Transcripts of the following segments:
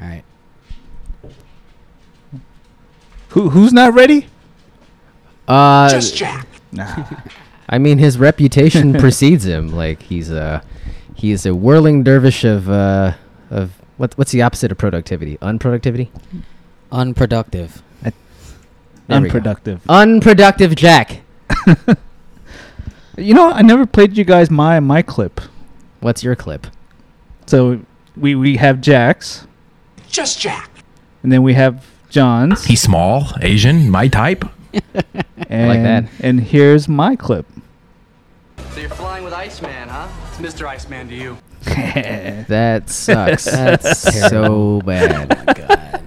All right. Who who's not ready? Uh, Just Jack. Nah. I mean, his reputation precedes him. Like he's a he's a whirling dervish of uh, of what what's the opposite of productivity? Unproductivity. Unproductive. There we go. Unproductive. Unproductive Jack. You know, I never played you guys my my clip. What's your clip? So we we have Jack's, Just Jack. and then we have John's. He's small, Asian, my type. and, like that. And here's my clip. So you're flying with Iceman, huh? It's Mr. Iceman to you. That sucks. That's so bad.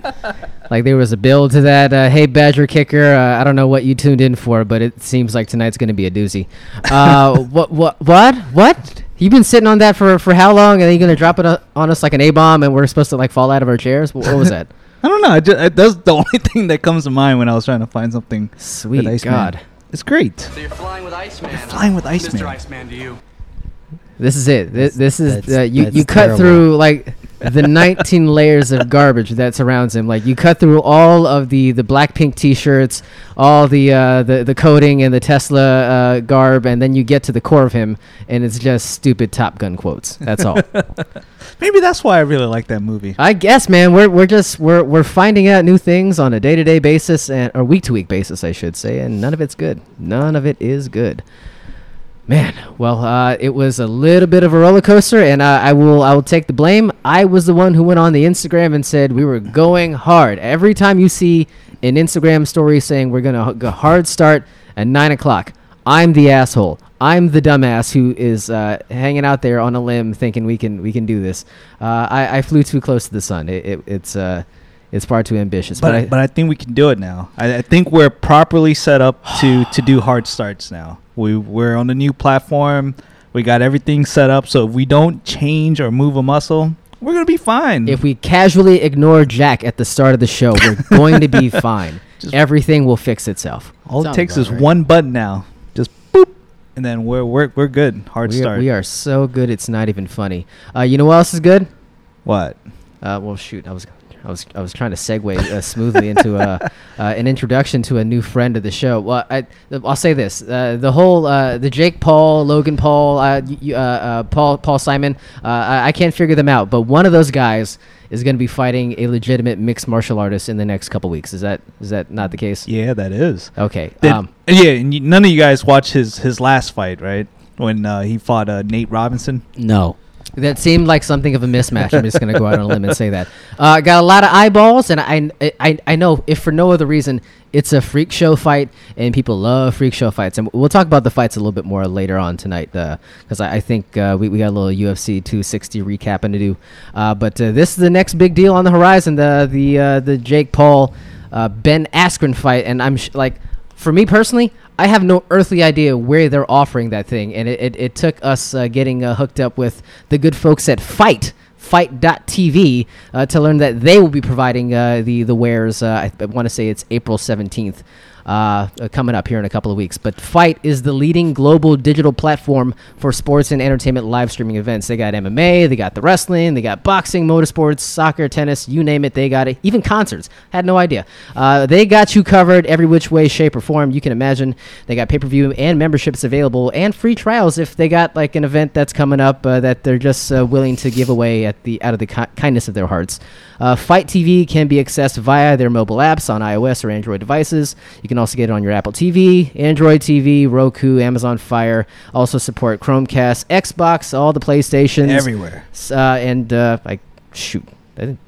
Oh. Like there was a build to that. Uh, hey, Badger Kicker. Uh, I don't know what you tuned in for, but it seems like tonight's going to be a doozy. Uh, what? What? What? What? You've been sitting on that for for how long? And then you're going to drop it on us like an A bomb, and we're supposed to like fall out of our chairs? What, what was that? I don't know. I ju- I- that's the only thing that comes to mind when I was trying to find something. Sweet Iceman. God. It's great. So you're flying with Iceman. huh? flying with It's Iceman. Mr. Iceman to you. This is it. This, this is that's- uh, you. You cut terrible. through like the 19 layers of garbage that surrounds him. Like you cut through all of the the Blackpink T-shirts, all the uh, the the coding and the Tesla uh, garb, and then you get to the core of him, and it's just stupid Top Gun quotes. That's all. Maybe that's why I really like that movie. I guess, man. We're we're just we're we're finding out new things on a day to day basis and or week to week basis, I should say, and none of it's good. None of it is good. Man, well, uh, it was a little bit of a roller coaster, and uh, I will I will take the blame. I was the one who went on the Instagram and said we were going hard. Every time you see an Instagram story saying we're gonna go hard start at nine o'clock, I'm the asshole. I'm the dumbass who is uh, hanging out there on a limb thinking we can we can do this. Uh, I, I flew too close to the sun. It, it, it's uh, it's far too ambitious. But I, but I think we can do it now. I, I think we're properly set up to to do hard starts now. We we're on a new platform. We got everything set up. So if we don't change or move a muscle, we're gonna be fine. If we casually ignore Jack at the start of the show, we're going to be fine. Just- Everything will fix itself. All it takes is right. one button now. Just boop, and then we're we're we're good. Hard We are, start. we are so good, it's not even funny. Uh, you know what else is good? What? Uh, well, shoot, I was, I was, I was trying to segue uh, smoothly into uh, uh, an introduction to a new friend of the show. Well, I, I'll say this: uh, the whole, uh, the Jake Paul, Logan Paul, uh, y- y- uh, uh, Paul, Paul Simon. Uh, I, I can't figure them out, but one of those guys is going to be fighting a legitimate mixed martial artist in the next couple weeks. Is that, is that not the case? Yeah, that is. Okay. Did- um, yeah, and you, none of you guys watched his his last fight, right? When uh, he fought uh, Nate Robinson. No. That seemed like something of a mismatch. I'm just gonna go out on a limb and say that. Uh, got a lot of eyeballs, and I, I, I know if for no other reason, it's a freak show fight, and people love freak show fights. And we'll talk about the fights a little bit more later on tonight, because I, I think uh, we, we got a little UFC 260 recapping to do. Uh, but uh, this is the next big deal on the horizon: the the uh, the Jake Paul uh, Ben Askren fight, and I'm sh- like for me personally, I have no earthly idea where they're offering that thing, and it, it, it took us uh, getting uh, hooked up with the good folks at FITE. FITE.tv uh, to learn that they will be providing uh, the the wares. Uh, I, I want to say it's April 17th, uh, coming up here in a couple of weeks. But FITE is the leading global digital platform for sports and entertainment live streaming events. They got MMA, they got the wrestling, they got boxing, motorsports, soccer, tennis, you name it, they got it. Even concerts. Had no idea. Uh, they got you covered every which way, shape, or form you can imagine. They got pay per view and memberships available, and free trials if they got like an event that's coming up uh, that they're just uh, willing to give away at the out of the ki- kindness of their hearts. Uh, FITE TV can be accessed via their mobile apps on iOS or Android devices. You can also get it on your Apple TV, Android TV, Roku, Amazon Fire. Also support Chromecast, Xbox, all the PlayStations, Everywhere. Uh, and uh, like shoot,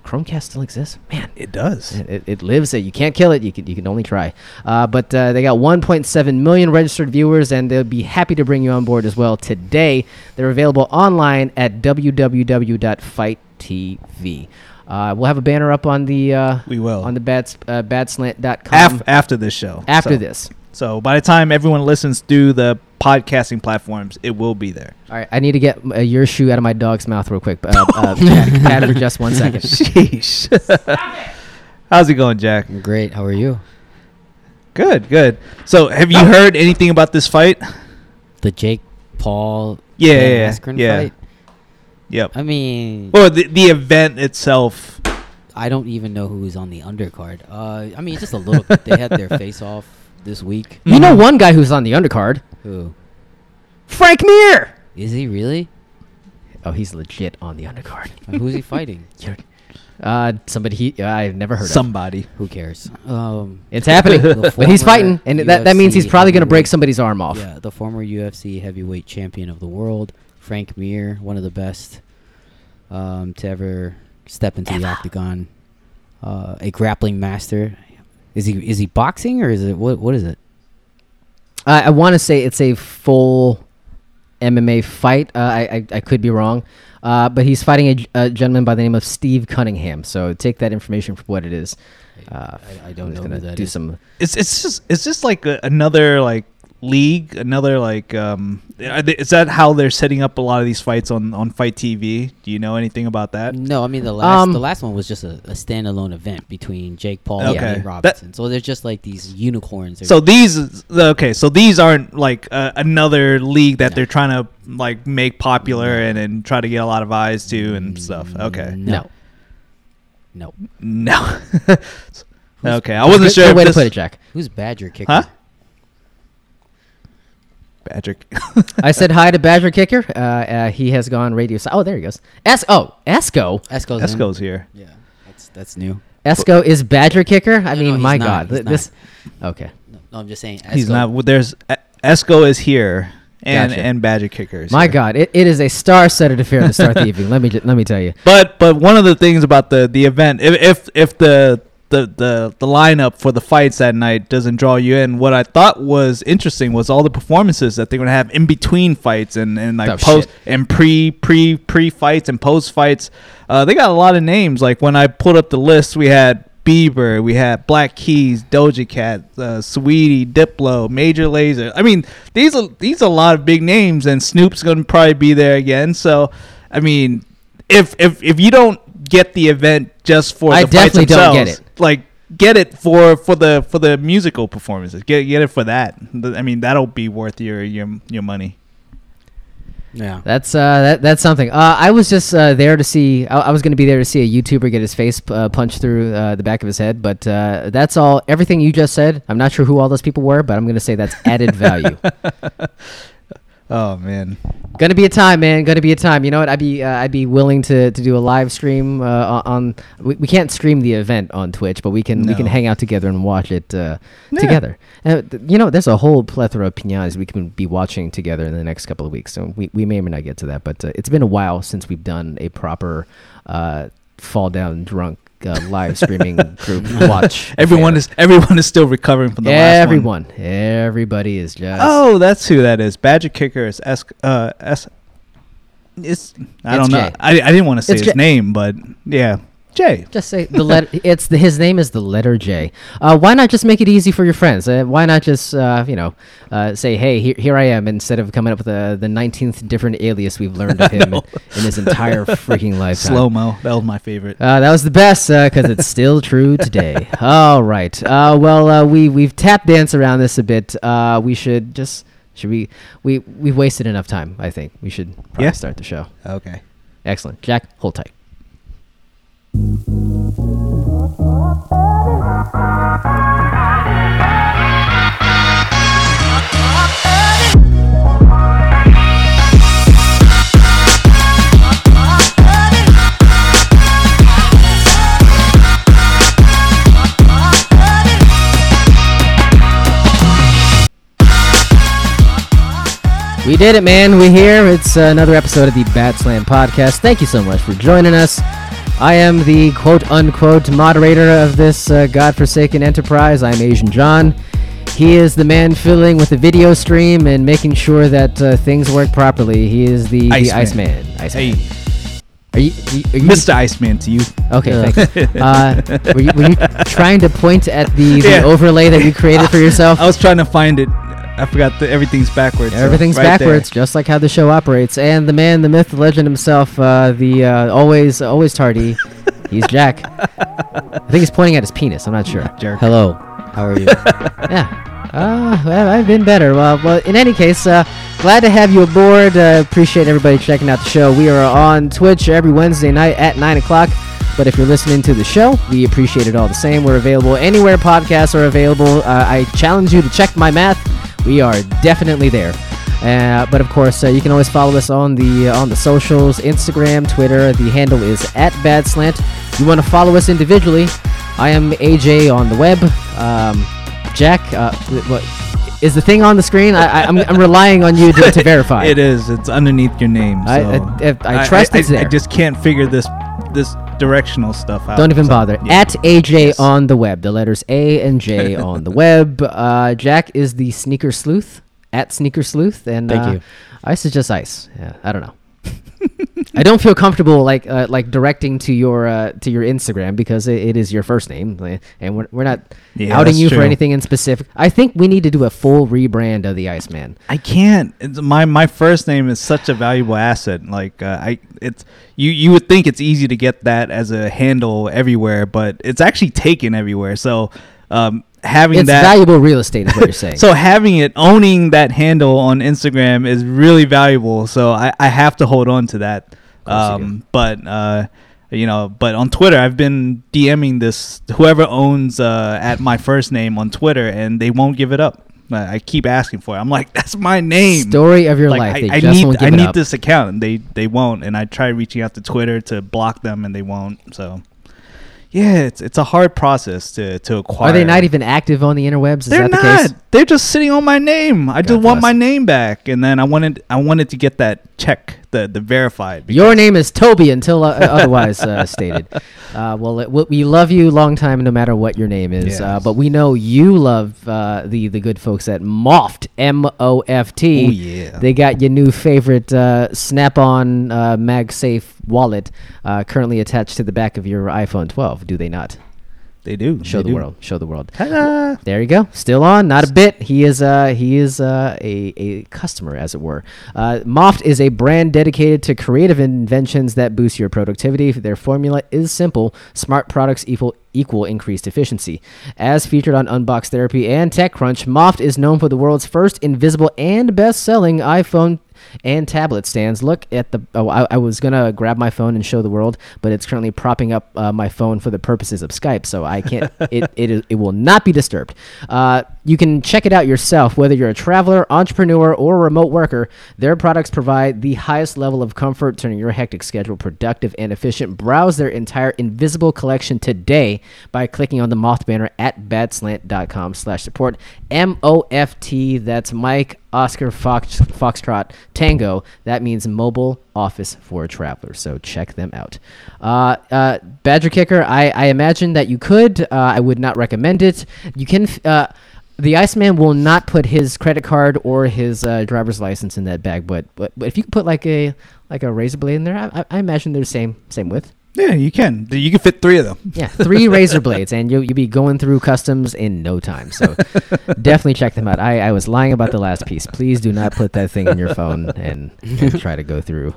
Chromecast still exists. Man, It does. it, it, it lives. You can't kill it. You can you can only try. Uh, but uh, they got 1.7 million registered viewers, and they'll be happy to bring you on board as well today. They're available online at www.fitetv. Uh, we'll have a banner up on the uh, We will. on the bad uh, badslant.com Af- after this show. after So- this. So by the time everyone listens through the podcasting platforms, it will be there. All right, I need to get uh, your shoe out of my dog's mouth real quick. Uh, uh, Pat, for just one second. Sheesh. How's it going, Jack? Great. How are you? Good, good. So have you heard anything about this fight? The Jake Paul Yeah, Ben yeah, yeah. fight. Yep. I mean, or the the event itself. I don't even know who's on the undercard. Uh, I mean, just a little. bit. they had their face off this week. You know one guy who's on the undercard, Who Frank Mir. is he really? Oh, he's legit on the undercard. Uh, Who's he fighting? Uh, somebody he I've never heard of. Somebody. Who cares? Um, It's happening, The but he's fighting, and that, that means he's probably going to break somebody's arm off. Yeah, the former UFC heavyweight champion of the world, Frank Mir, one of the best um, to ever step into the octagon. Uh, a grappling master. Is he is he boxing or is it what what is it? I, I want to say it's a full MMA fight. Uh, I, I I could be wrong, uh, but he's fighting a gentleman by the name of Steve Cunningham. So take that information for what it is. Uh, I- I don't I'm just know gonna who that do is. some. It's it's just it's just like a, another like league, another like um. they- Is that how they're setting up a lot of these fights on on FITE TV? Do you know anything about that? No, I mean the last Um, the last one was just a, a standalone event between Jake Paul Okay. and Nate That- Robinson. so they're just like these unicorns. So these okay, so these aren't like uh, another league that No. they're trying to like make popular and, and try to get a lot of eyes to and stuff. Okay, no, no. no. okay, I wasn't Good- sure. Good if way to this- put it, Jack. Who's Badger kicker? Huh? Patrick. I said hi to Badger Kicker. Uh, uh, he has gone radio. Si- oh, there he goes. Es- oh, Esco. Esco's in. Esco's here. Yeah, that's that's new. Esco is Badger Kicker. I No, mean, no, my not. God, He's th- this. Okay, No, no, I'm just saying. Esco, He's not. well, There's Esco is here and Gotcha. and Badger Kickers. my God, it, it is a star-studded affair to start the evening. Let me ju- let me tell you. But but one of the things about the the event, if if, if the the, the the lineup for the fights that night doesn't draw you in. What I thought was interesting was all the performances that they're gonna have in between fights and, and like Oh, post shit. and pre pre pre fights and post fights. Uh, they got a lot of names. Like when I pulled up the list, we had Bieber, we had Black Keys, Doja Cat, uh, Saweetie, Diplo, Major Lazer. I mean, these are these are a lot of big names, and Snoop's gonna probably be there again. So, I mean, if if if you don't get the event just for I the fights definitely don't get themselves, it. Like get it for for the for the musical performances. Get get it for that. I mean, that'll be worth your your your money. Yeah. That's uh, that that's something. Uh, I was just uh, there to see. I, I was going to be there to see a YouTuber get his face uh, punched through uh, the back of his head. But uh, that's all. Everything you just said. I'm not sure who all those people were, but I'm going to say that's added value. Oh man, Gonna be a time, man. Gonna be a time. You know what? I'd be uh, I'd be willing to, to do a live stream uh, on. we, we can't stream the event on Twitch, but we can we can hang out together and watch it uh, Yeah. together. Th- you know, there's a whole plethora of pinatas we can be watching together in the next couple of weeks. So we, we may or may not get to that, but uh, it's been a while since we've done a proper uh, fall down drunk uh, live streaming group watch. everyone is everyone is still recovering from the last one. everyone, everybody is just. Oh, that's who that is. Badger kicker is S. Uh, S. It's I It's don't know. I, I didn't want to say It's his Jay. name, but yeah, Jay. Just say the letter. It's the his name is the letter J. Uh, why not just make it easy for your friends? Uh, why not just uh, you know uh, say, hey, here, here I am, instead of coming up with the the nineteenth different alias we've learned of him in, in his entire freaking life. Slow mo. That was my favorite. Uh, that was the best because it's still true today. All right. Uh, well, uh, we we've tap danced around this a bit. Uh, we should just should we we we've wasted enough time. I think we should probably Yeah. start the show. Okay. Excellent, Jack. Hold tight. We did it, man. We're here. It's uh, another episode of the Bad Slant podcast. Thank you so much for joining us. I am the quote unquote moderator of this uh, godforsaken enterprise. I'm Asian John. He is the man filling with the video stream and making sure that uh, things work properly. He is the, the Iceman. Iceman. Iceman. Hey, Are you, are you Mr. Iceman to you. Okay, thank you. Uh, were, you. were you trying to point at the, the Yeah. overlay that you created for yourself? I was trying to find it. I forgot that everything's backwards. so Everything's right there. backwards, just like how the show operates. And the man, the myth, the legend himself, uh, the uh, always always tardy. He's Jack. I think he's pointing at his penis. I'm not sure. Jerk. Hello. How are you? Yeah. Uh, well, I've been better. Well, well, in any case, uh, glad to have you aboard. Uh, appreciate everybody checking out the show. We are on Twitch every Wednesday night at 9 o'clock. But if you're listening to the show, we appreciate it all the same. We're available anywhere podcasts are available. Uh, I challenge you to check my math. We are definitely there. Uh, but of course, uh, you can always follow us on the uh, on the socials, Instagram, Twitter. The handle is at Bad Slant. You want to follow us individually? I am AJ on the web. Um, Jack, uh, what is the thing on the screen? I, I, I'm, I'm relying on you to, to verify. It is. It's underneath your name. I- So I- I trust it's I, there. just can't figure this this directional stuff out. Don't even So, bother. yeah. At AJ Yes. on the web. The letters A and J on the web. Uh, Jack is the sneaker sleuth at sneaker sleuth, and Thank uh, you. Ice is just ice. Yeah, I don't know. I don't feel comfortable like uh, like directing to your uh, to your Instagram because it, it is your first name, and we're, we're not Yeah, outing you for anything in specific. I think we need to do a full rebrand of the Iceman. I can't. It's, my my first name is such a valuable asset. Like uh, I, it's you you would think it's easy to get that as a handle everywhere, but it's actually taken everywhere. So um, having It's that valuable real estate, is what you're saying. So having it, owning that handle on Instagram is really valuable. So I, I have to hold on to that. Course you Um, but uh, you know, but on Twitter, I've been DMing this whoever owns uh, at my first name on Twitter, and they won't give it up. I I keep asking for it. I'm like, that's my name. Story of your Like, life. I, They I just need won't give I it need up. this account, and they they won't. And I try reaching out to Twitter to block them, and they won't. So. Yeah, it's it's a hard process to to acquire. Are they not even active on the interwebs? Is They're that the not. case? They're just sitting on my name. I just want bless. my name back, and then I wanted I wanted to get that check, the the verified. Your name is Toby until uh, otherwise uh, stated. Uh, well, it, we- love you long time, no matter what your name is. Uh, Yes. but we know you love uh, the the good folks at Moft, M O F T. Oh, yeah. They got your new favorite uh, Snap-on uh, MagSafe wallet uh, currently attached to the back of your iPhone 12. Do they not? They do Show they the do. world. Show the world. Ta-da. There you go. Still on, not a bit. He is uh he is uh, a a customer, as it were. Uh, Moft is a brand dedicated to creative inventions that boost your productivity. Their formula is simple: smart products equal equal increased efficiency. As featured on Unbox Therapy and TechCrunch, Moft is known for the world's first invisible and best-selling iPhone and tablet stands. Look at the. Oh, I, I was gonna grab my phone and show the world, but it's currently propping up uh, my phone for the purposes of Skype, so I can't. it, it is- it will not be disturbed. Uh, you can check it out yourself, whether you're a traveler, entrepreneur, or remote worker. Their products provide the highest level of comfort, turning your hectic schedule productive and efficient. Browse their entire invisible collection today by clicking on the Moft banner at badslant.com slash support. M O F T. That's Mike Oscar Fox, Foxtrot Tango. That means mobile office for a traveler. So check them out. Uh, uh, Badger Kicker, I, I imagine that you could. Uh, I would not recommend it. You can. Uh, the Iceman will not put his credit card or his uh, driver's license in that bag, but, but but if you could put like a like a razor blade in there, I, I- imagine they're the same same width. Yeah, you can. You can fit three of them. Yeah, three razor blades, and you'll, you'll be going through customs in no time. So definitely check them out. I, I was lying about the last piece. Please do not put that thing in your phone and, and try to go through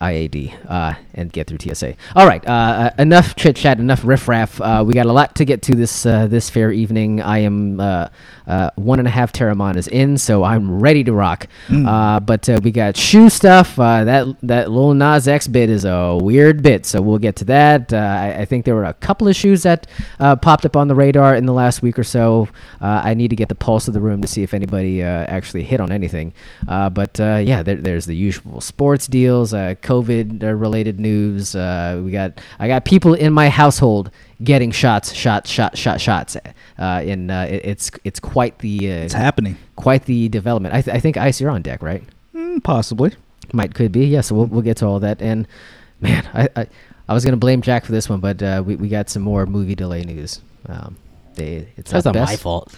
IAD uh, and get through TSA. All right, uh, uh, enough chit chat, enough riffraff. Uh, we got a lot to get to this uh, this fair evening. I am uh, uh, one and a half Terramon is in, so I'm ready to rock. Uh, but uh, we got shoe stuff. Uh, that that Lil Nas X bit is a weird bit, so we'll get to that. Uh, I, I think there were a couple of shoes that uh, popped up on the radar in the last week or so. Uh, I need to get the pulse of the room to see if anybody uh, actually hit on anything. Uh, but uh, yeah, there, there's the usual sports deals, uh, COVID uh, related news. Uh, we got I got people in my household getting shots, shots, shot, shot, shots. Uh, and uh, it, it's it's quite the uh, It's happening. quite the development. I, th- I think Ice, you're on deck, right? Mm, possibly. Might could be. Yeah, so we'll, we'll get to all that. And man, I, I I was gonna blame Jack for this one, but uh, we we got some more movie delay news. Um, they it's That's not not the my fault.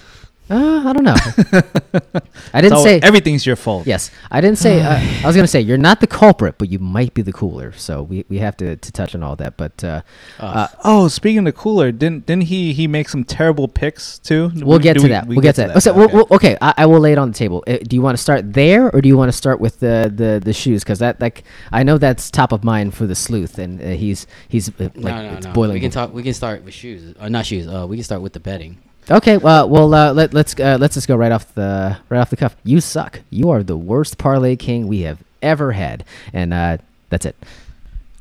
Uh, I don't know. I didn't So say everything's your fault. Yes, I didn't say. Uh, I was gonna say you're not the culprit, but you might be the cooler. So we, we have to, to touch on all that. But uh, uh, Oh, speaking of cooler, didn't didn't he he make some terrible picks too? we'll get Do to we- that. we we'll get, to that. Oh, so, Okay. we'll- we'll- okay, I, I will lay it on the table. Uh, do you want to start there, or do you want to start with the the, the shoes? Because that like I know that's top of mind for the sleuth, and uh, he's he's uh, like no, no, it's no. boiling. We can talk. We can start with shoes. Uh, not shoes. Uh, we can start with the betting. Okay, well, well, uh, let, let's uh, let's just go right off the right off the cuff. You suck. You are the worst parlay king we have ever had, and uh, that's it.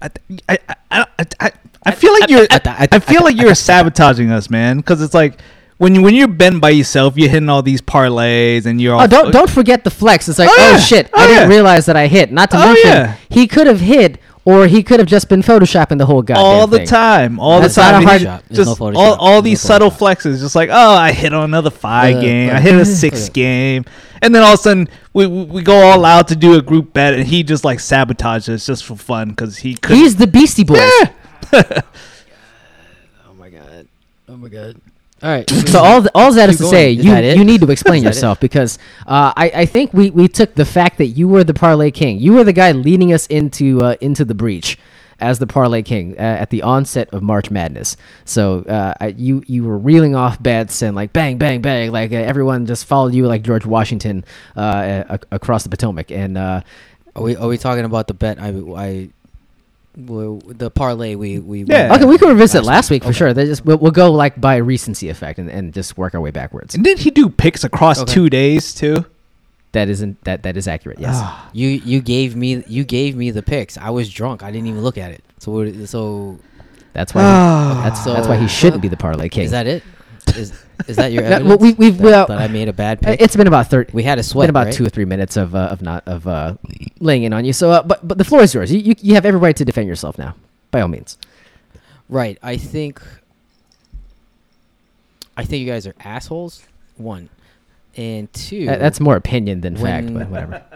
I, I, I, I, I, feel like you're. I feel like you're sabotaging us, man. Because it's like when you when you're betting by yourself, you're hitting all these parlays, and you're. All Oh, don't don't forget the flex. It's like, Oh, oh, yeah. shit, Oh, I didn't realize that I hit. Not to Oh, mention, yeah. he could have hit, or he could have just been photoshopping the whole goddamn all the thing. time, all That's the not time. a hard- he There's no just all, all There's no these subtle flexes, just like oh, I hit on another five Uh, game, uh, I hit a six uh. game, and then all of a sudden we, we we go all out to do a group bet, and he just like sabotages just for fun because he could. He's the Beastie Boys. Oh my god. Oh my god. All right. So all th- all that is to going. say, Is you you need to explain Is that it? yourself because uh, I I think we, we took the fact that you were the parlay king, you were the guy leading us into uh, into the breach as the parlay king uh, at the onset of March Madness. So uh, I- you you were reeling off bets and like bang bang bang, like uh, everyone just followed you like George Washington uh, a- across the Potomac, and uh, Are we are we talking about the bet? I I well, the parlay we we Yeah. won okay, we can revisit last week for Okay. sure. They just we'll, we'll go like by recency effect and, and just work our way backwards. and did he do picks across Okay. two days too? That isn't that that is accurate. Yes. Ah. You you gave me you gave me the picks. I was drunk. I didn't even look at it. So so That's why. He, Ah. that's So- that's why he shouldn't be the parlay king. is that it? Is is that your evidence? well, we- we've- that, well, that I made a bad Uh, pick. It's been about thirty. we had a It's sweat. been about right? two or three minutes of uh, of not of uh, laying in on you. So, uh, but but the floor is yours. You, you you have every right to defend yourself now, by all means. Right. I think. I think you guys are assholes. One, and two. That's more opinion than fact, but whatever.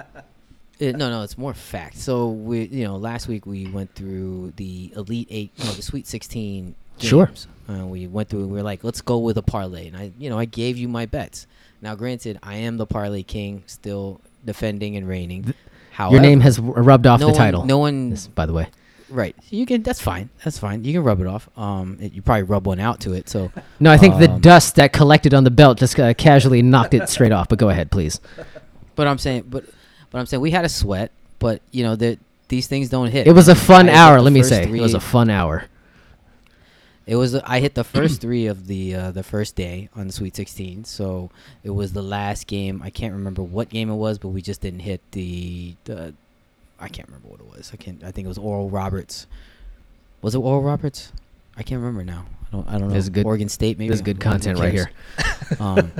Uh, no, no, it's more fact. So we, you know, last week we went through the Elite Eight, no, the Sweet Sixteen games. Sure. Uh, we went through. We were like, let's go with a parlay, and I, you know, I gave you my bets. Now, granted, I am the parlay king, still defending and reigning. However, Your name has rubbed off no the one- title. No one, This- by the way. right? You can. That's fine. That's fine. You can rub it off. Um, it, you probably rub one out to it. So, No, I think the Um, dust that collected on the belt just uh, casually knocked it straight off. But go ahead, please. but I'm saying, but, but I'm saying we had a sweat, but you know that these things don't hit. It was a fun I hour. Let me say, it was a fun hour. It was I hit the first three of the uh, the first day on the Sweet 16, so it was the last game. I can't remember what game it was, but we just didn't hit the the. I can't remember what it was. I can't. I think it was Oral Roberts. Was it Oral Roberts? I can't remember now. I don't. I don't know. This good- Oregon State maybe. This is good content right here. um,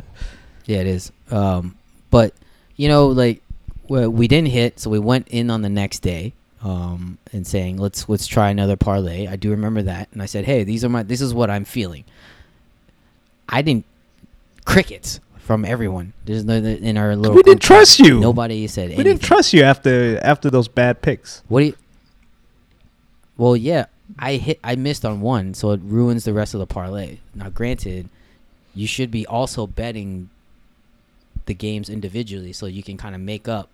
yeah, it is. Um, but you know, like we didn't hit, so we went in on the next day um, and saying let's let's try another parlay. I do remember that, and I said, hey, these are my this is what I'm feeling. I didn't crickets from everyone. There's no in our little. We didn't trust you. Nobody said We anything. didn't trust you after after those bad picks. What do you? Well, yeah, I hit. I missed on one, so it ruins the rest of the parlay. Now, granted, you should be also betting the games individually, so you can kind of make up,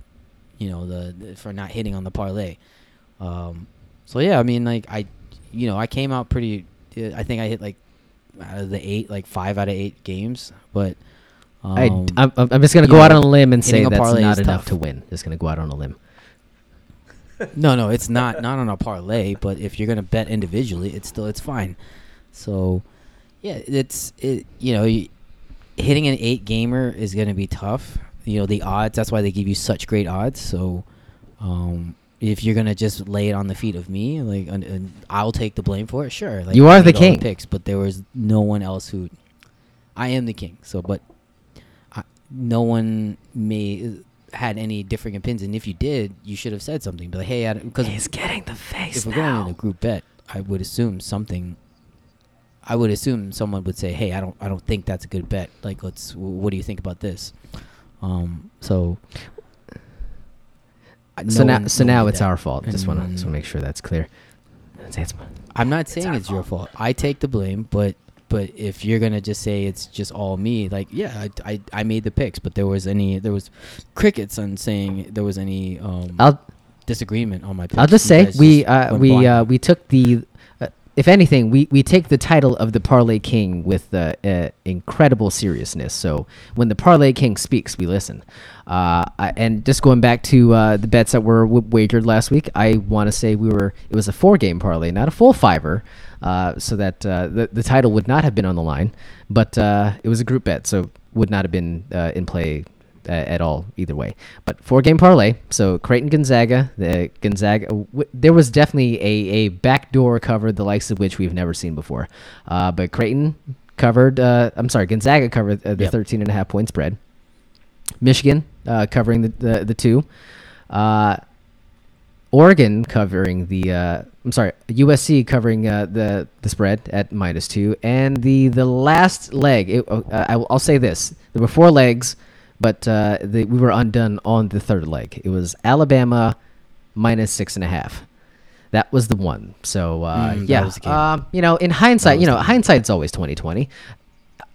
you know, the, the for not hitting on the parlay. Um, so yeah, I mean, like I, you know, I came out pretty. uh, I think I hit like out of the eight, like five out of eight games, but. Um, I, I'm, I'm just gonna go out on a limb and say that's not enough tough. to win. Just gonna go out on a limb. No, no, it's not not on a parlay. But if you're gonna bet individually, it's still it's fine. So, yeah, it's it. You know, hitting an eight gamer is gonna be tough. You know, the odds. That's why they give you such great odds. So, um, if you're gonna just lay it on the feet of me, like, and, and I'll take the blame for it. Sure, like You are the king. Picks, but there was no one else who. I am the king. So, but I, no one may had any differing opinions, and if you did, you should have said something. But like, hey, because He's getting the face if we're going in a group bet, I would assume something. I would assume someone would say, "Hey, I don't, I don't think that's a good bet. Like, let's. What do you think about this?" Um. So. So no now, so no now it's that. our fault. Just want to just want to make sure that's clear. That's- I'm not saying it's your fault. I take the blame, but but if you're gonna just say it's just all me, like yeah, I, I, I made the picks, but there was any there was crickets on saying there was any um I'll disagreement on my. Picks. I'll just You say we uh, we uh, we took the if anything we, we take the title of the parlay king with uh, uh, incredible seriousness. So when the parlay king speaks, we listen. Uh, I, and just going back to uh, the bets that were w- wagered last week, I want to say we were it was a four game parlay, not a full fiver. Uh, so that uh, the, the title would not have been on the line, but it was a group bet, so would not have been in play uh, at all either way. But four game parlay. So Creighton Gonzaga, the Gonzaga. W- there was definitely a a backdoor cover, the likes of which we've never seen before. Uh, but Creighton covered. Uh, I'm sorry, Gonzaga covered uh, the Yep. 13 and a half point spread. Michigan uh, covering the the, the two. Uh, Oregon covering the uh, I'm sorry, USC covering uh, the the spread at minus two, and the the last leg. It, uh, I, will- I'll say this: there were four legs, but uh, the, we were undone on the third leg. It was Alabama minus six and a half. That was the one. So uh, Mm, yeah, was the game. um, you know, in hindsight, you know, hindsight's always twenty twenty.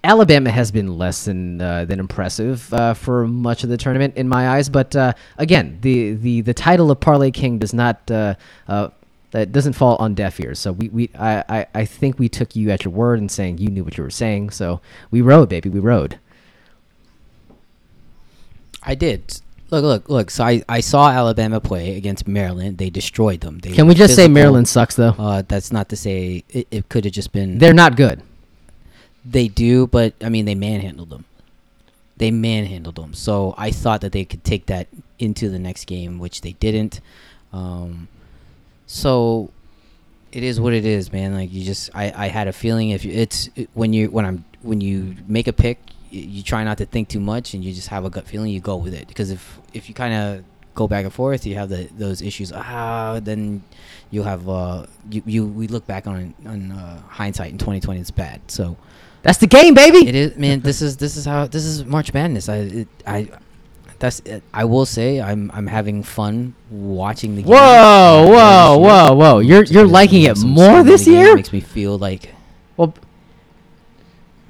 Alabama has been less than uh, than impressive uh, for much of the tournament in my eyes, but uh, again, the, the the title of Parlay King does not uh, uh, that doesn't fall on deaf ears. So we, we I, I, I think we took you at your word and saying you knew what you were saying. So we rode, baby, we rode. I did. Look, look, look. So I, I saw Alabama play against Maryland. They destroyed them. They Can we just say. Maryland sucks though? Uh, that's not to say it, it could have just been. They're not good. They do, but I mean, they manhandled them. They manhandled them. So I thought that they could take that into the next game, which they didn't. Um, so it is what it is, man. Like you just, I, I had a feeling if you, it's it, when you when I'm when you make a pick, you, you try not to think too much, and you just have a gut feeling. You go with it because if if you kind of go back and forth, you have the those issues. Ah, then you'll have uh you, you we look back on on uh, hindsight in 2020. It's bad. So. That's the game, baby. It is, man. This is this is how this is March Madness. I it, I that's it. I will say I'm I'm having fun watching the game. Whoa, whoa, whoa, whoa! You're you're liking it more some of the this year. Makes me feel like Well,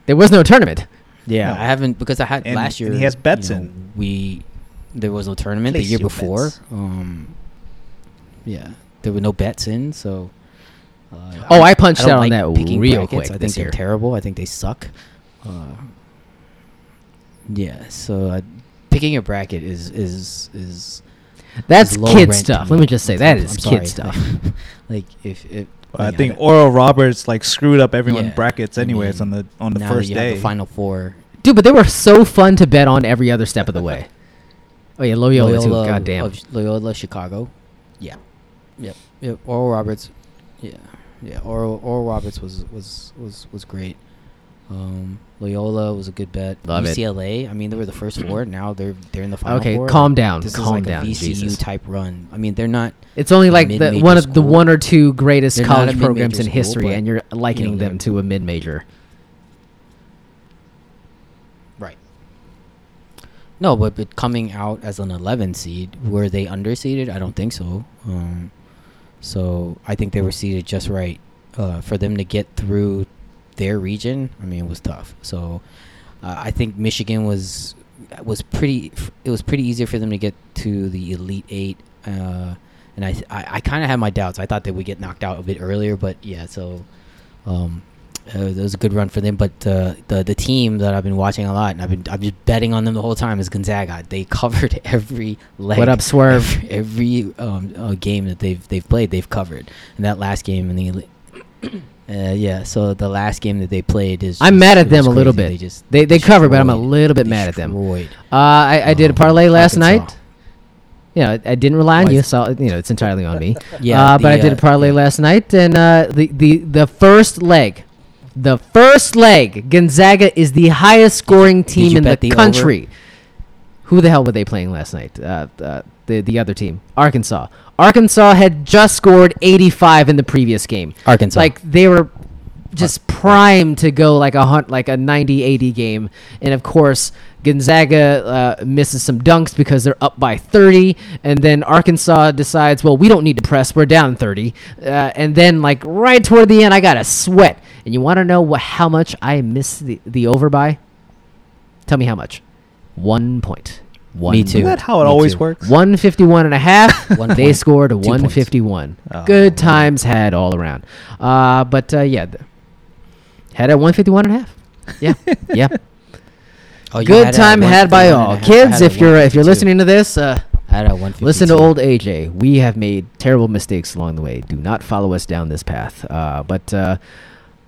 there was no tournament. Yeah. No. I haven't because I had And- last year. and he has bets you know, in. We there was no tournament the year before. Um, yeah, there were no bets in, so. Uh, Oh, I punched don't out on like that picking real brackets. quick I think this they're year. terrible. I think they suck. Uh, yeah, so uh, picking a bracket is is is That's is low kid stuff. Let me just say that is I'm is sorry. kid stuff. like if if I think Oral Roberts like screwed up everyone's Yeah. brackets I anyways mean, on the on the now first you day. have the final four. Dude, but they were so fun to bet on every other step of the way. Oh yeah, Loyola, too. God damn. of Loyola Chicago. Yeah, yep, yep. Oral Roberts. Yeah, yeah. Oral Oral Roberts was was was was great. Um, Loyola was a good bet. Love it. UCLA. I mean, they were the first four. Now they're they're in the final Okay, four. calm down, This calm is like down, a VCU Jesus. type run. I mean, they're not. It's only like the one of the one or two greatest They're college mid-major programs in school, history, but, and you're likening you know, them to a mid major. Right. No, but, but coming out as an 11 seed, were they underseeded? I don't think so. Um, so I think they were seeded just right. Uh, for them to get through their region, I mean, it was tough. So uh, I think Michigan was was pretty. It was pretty easier for them to get to the Elite Eight. Uh, and I I, I kind of had my doubts. I thought they would get knocked out a bit earlier, but yeah. So um, uh, it was a good run for them. But uh, the the team that I've been watching a lot, and I've been I've just betting on them the whole time is Gonzaga. They covered every leg. What up, Swerve? Every, every um, uh, game that they've they've played, they've covered. And that last game in the elite- uh, yeah. So the last game that they played is. I'm just- mad at them a little bit. They just They they covered, but I'm a little bit mad at them. Uh, destroyed. I I did a Um, parlay last Arkansas. night. Yeah, I, I didn't rely on you, so you know it's entirely on me. Yeah, uh, but I did a uh, parlay last night, and uh, the the the first leg, the first leg, Gonzaga is the highest scoring team in the, the over? country. Who the hell were they playing last night? Uh, uh, the the other team, Arkansas. Arkansas had just scored 85 in the previous game. Arkansas. Like they were just primed to go like a hunt like a 90-80 game. And of course gonzaga uh, misses some dunks because they're up by 30 and then arkansas decides well we don't need to press. We're down 30 uh, and then like right toward the end i got a sweat. And you want to know what, how much i missed the, the over by? Tell me how much. One point one Me too. Isn't that how it Me always too. works? 151 and a half. One they point. scored a Two points. 151. Oh, Good man. times had all around. Uh, but uh, yeah, th- had at 151 and a half. Yeah, yeah. Oh, you Good had it at time had by 151 and a all. half. I Kids, had it if you're if you're 152. listening to this, uh, I had it 152. listen to old AJ. We have made terrible mistakes along the way. Do not follow us down this path. Uh, but uh,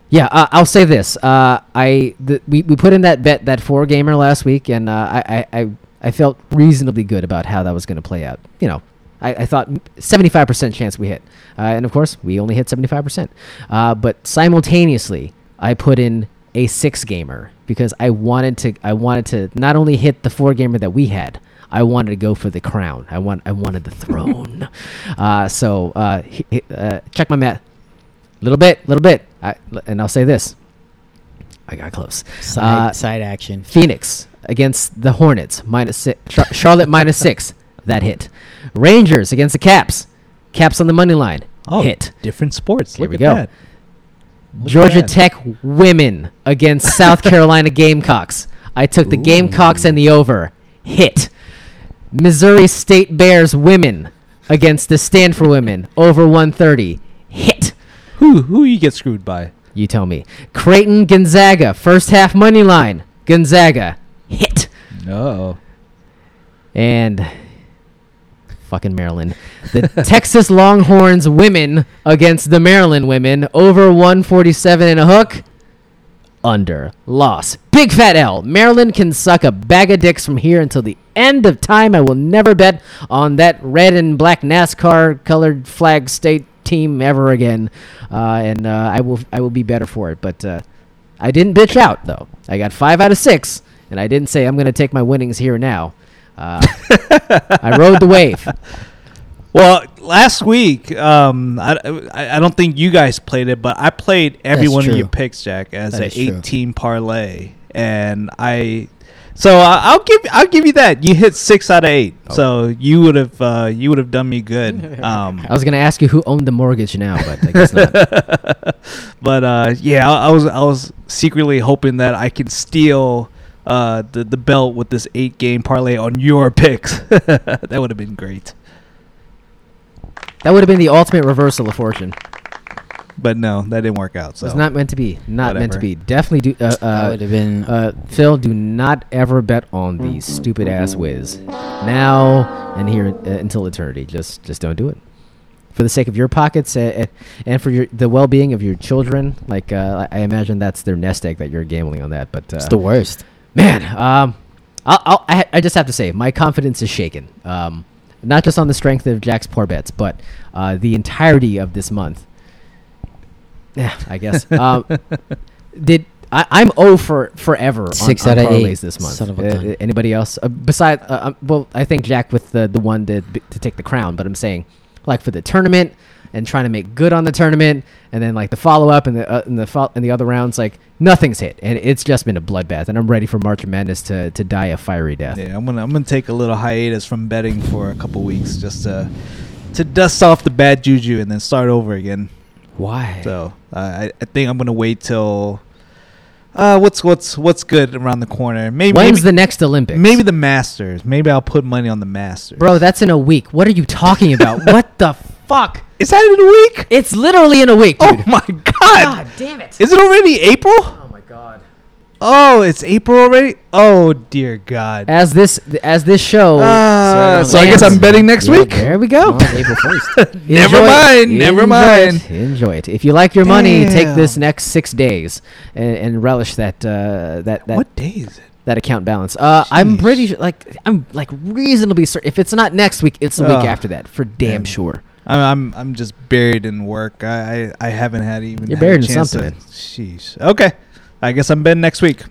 yeah, uh, I'll say this. Uh, I the, we we put in that bet that four gamer last week, and uh, I, I I I felt reasonably good about how that was going to play out. You know, I, I thought 75% chance we hit. Uh, and of course, we only hit 75%. Uh, but simultaneously, I put in a six gamer because I wanted to I wanted to not only hit the four gamer that we had, I wanted to go for the crown. I want I wanted the throne. uh, so uh, he- uh, check my math. Little bit, little bit. I, and I'll say this. I got close. Side Uh, side action. Phoenix against the Hornets minus six. Charlotte minus six. That hit. Rangers against the Caps. Caps on the money line. Oh, Hit. different sports. Here Look we at go. that. Georgia. Tech women against South Carolina Gamecocks. I took the Gamecocks and the over. Hit. Missouri State Bears women against the Stanford women over 130. Hit. Who who you get screwed by? You tell me. Creighton Gonzaga first half money line. Gonzaga. Hit. No. and fucking Maryland. The Texas Longhorns women against the Maryland women over 147 and a hook. Under loss. Big fat L. Maryland can suck a bag of dicks from here until the end of time. I will never bet on that red and black NASCAR colored flag state team ever again. Uh, and uh, I will I will be better for it. But uh, I didn't bitch out though. I got five out of six, and I didn't say I'm going to take my winnings here now. Uh, I rode the wave. Well, last week, um, I, I, don't think you guys played it, but I played every That's one of your picks, Jack, as an is true. eighteen parlay, and I. So I'll give I'll give you that. You hit six out of eight, Oh. so you would have uh, you would have done me good. Um, I was going to ask you who owned the mortgage now, but I guess not. but uh, yeah, I, I was I was secretly hoping that I could steal uh, the the belt with this eight game parlay on your picks. that would have been great. That would have been the ultimate reversal of fortune. But no, that didn't work out. So It's not meant to be. Not meant to be. Definitely do. Uh, that uh, would have been. uh, Phil, do not ever bet on these stupid ass whiz. Now and here uh, until eternity. Just, just don't do it. For the sake of your pockets uh, uh, and for your the well being of your children, like uh, I I imagine that's their nest egg that you're gambling on that. But uh, it's the worst. Man, um, I'll, I'll, I, I just have to say, my confidence is shaken. Um, not just on the strength of Jack's poor bets, but uh, the entirety of this month. Yeah, I guess. um, did I, I'm O for forever on, Six on out of eight. this month. Son of a Uh, anybody else? Uh, besides, uh, um, well, I think Jack with the the one to to take the crown, but I'm saying, like for the tournament and trying to make good on the tournament, and then like the follow up and the uh, and the fol- and the other rounds, like nothing's hit, and it's just been a bloodbath. And I'm ready for March Madness to to die a fiery death. Yeah, I'm gonna I'm gonna take a little hiatus from betting for a couple weeks just to to dust off the bad juju and then start over again. Why? So uh, I I think I'm gonna wait till uh what's what's what's good around the corner. Maybe When's maybe, the next Olympics? maybe the Masters. Maybe I'll put money on the Masters. bro. That's in a week. What are you talking about? what the fuck? is that in a week? It's literally in a week, dude. Oh my god! God damn it! Is it already April? oh my god. Oh, it's April already. Oh dear God. As this as this show. Uh, so I guess I'm betting next Yeah, week. There we go. Oh, April first. Never Enjoy it. mind, never Enjoy mind. It. Enjoy it. If you like your money, take this next six days and, and relish that uh, that that what day is it? that account balance. Uh, I'm pretty sure, like I'm like reasonably certain. If it's not next week, it's the week after that for damn Man. sure. I'm I'm, I'm just buried in work. I, I I haven't had even. You're had a buried in something, To, sheesh. Okay. I guess I'm betting next week.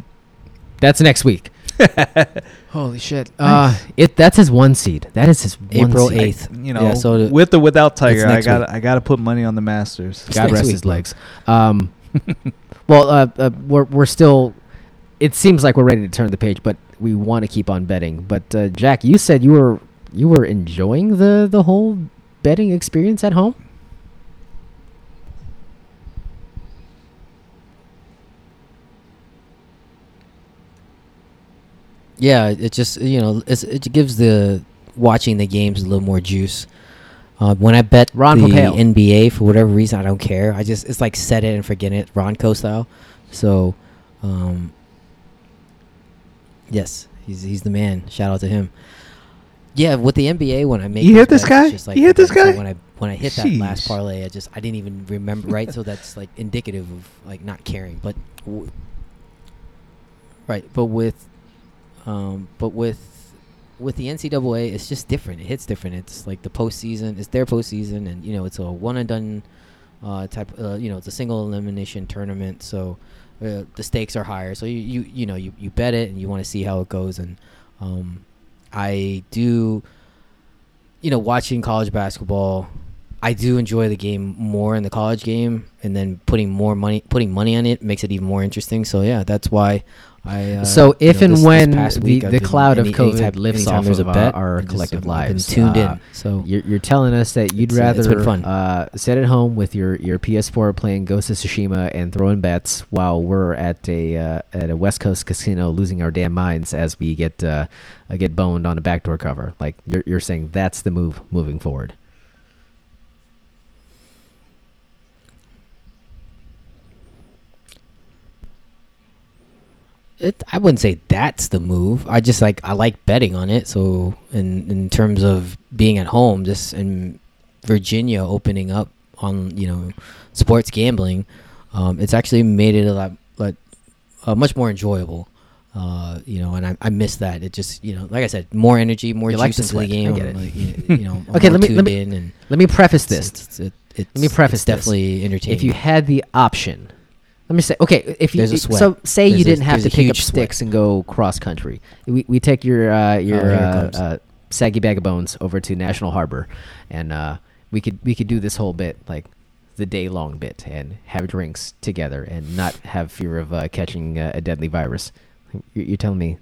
That's next week. Holy shit. Uh, it that's his one seed. That is his April eighth. You know, Yeah, so the- with or without Tiger, I got I got to put money on the Masters. God rest week, his legs. Um, well, uh, uh, we're we're still. It seems like we're ready to turn the page, but we want to keep on betting. But uh, Jack, you said you were you were enjoying the the whole betting experience at home. Yeah, it just you know it's, it gives the watching the games a little more juice. Uh, when I bet Ron the. NBA for whatever reason, I don't care. I just it's like set it and forget it, Ronco style. So, um, yes, he's he's the man. Shout out to him. Yeah, with the NBA, when I make You hit this bets, guy? just like, You okay, this so guy? when I when I hit that last parlay, I just I didn't even remember right. So that's like indicative of like not caring. But w- right, but with um, but with with the NCAA, it's just different. It hits different. It's like the postseason. It's their postseason, and you know, it's a one and done uh, type. Uh, you know, it's a single elimination tournament, so uh, the stakes are higher. So you you you know you, you bet it, and you want to see how it goes. And um, I do, you know, watching college basketball. I do enjoy the game more in the college game, and then putting more money, putting money on it makes it even more interesting. So yeah, that's why I. Uh, so you if know, and this- this when past the, the cloud of any- COVID anytime- lifts anytime off there's of a uh, bet, our collective lives, tuned uh, in. So You're, you're telling us that you'd uh, rather. Uh, sit at home with your, your PS4 playing Ghost of Tsushima and throwing bets while we're at a uh, at a West Coast casino losing our damn minds as we get get boned on a backdoor cover. Like you're you're saying that's the move moving forward. It, I wouldn't say that's the move. I just like I like betting on it. So in in terms of being at home, just in Virginia opening up on you know sports gambling, um, it's actually made it a lot, lot uh, much more enjoyable. Uh, you know, and I, I miss that. It just you know, like I said, more energy, more You juice like into the I game. Like, you, you know, Okay, let me- let me- Let me preface this. it's, it, it's, Let me preface it's definitely entertaining. If you had the option, let me say, okay, if you a so say you There's a- didn't have to pick up huge sweat. sticks and go cross country, we, we take your uh, your here it uh, uh, saggy bag of bones over to National Harbor, and uh, we could we could do this whole bit like the day long bit and have drinks together and not have fear of uh, catching uh, a deadly virus. You're, you're telling me,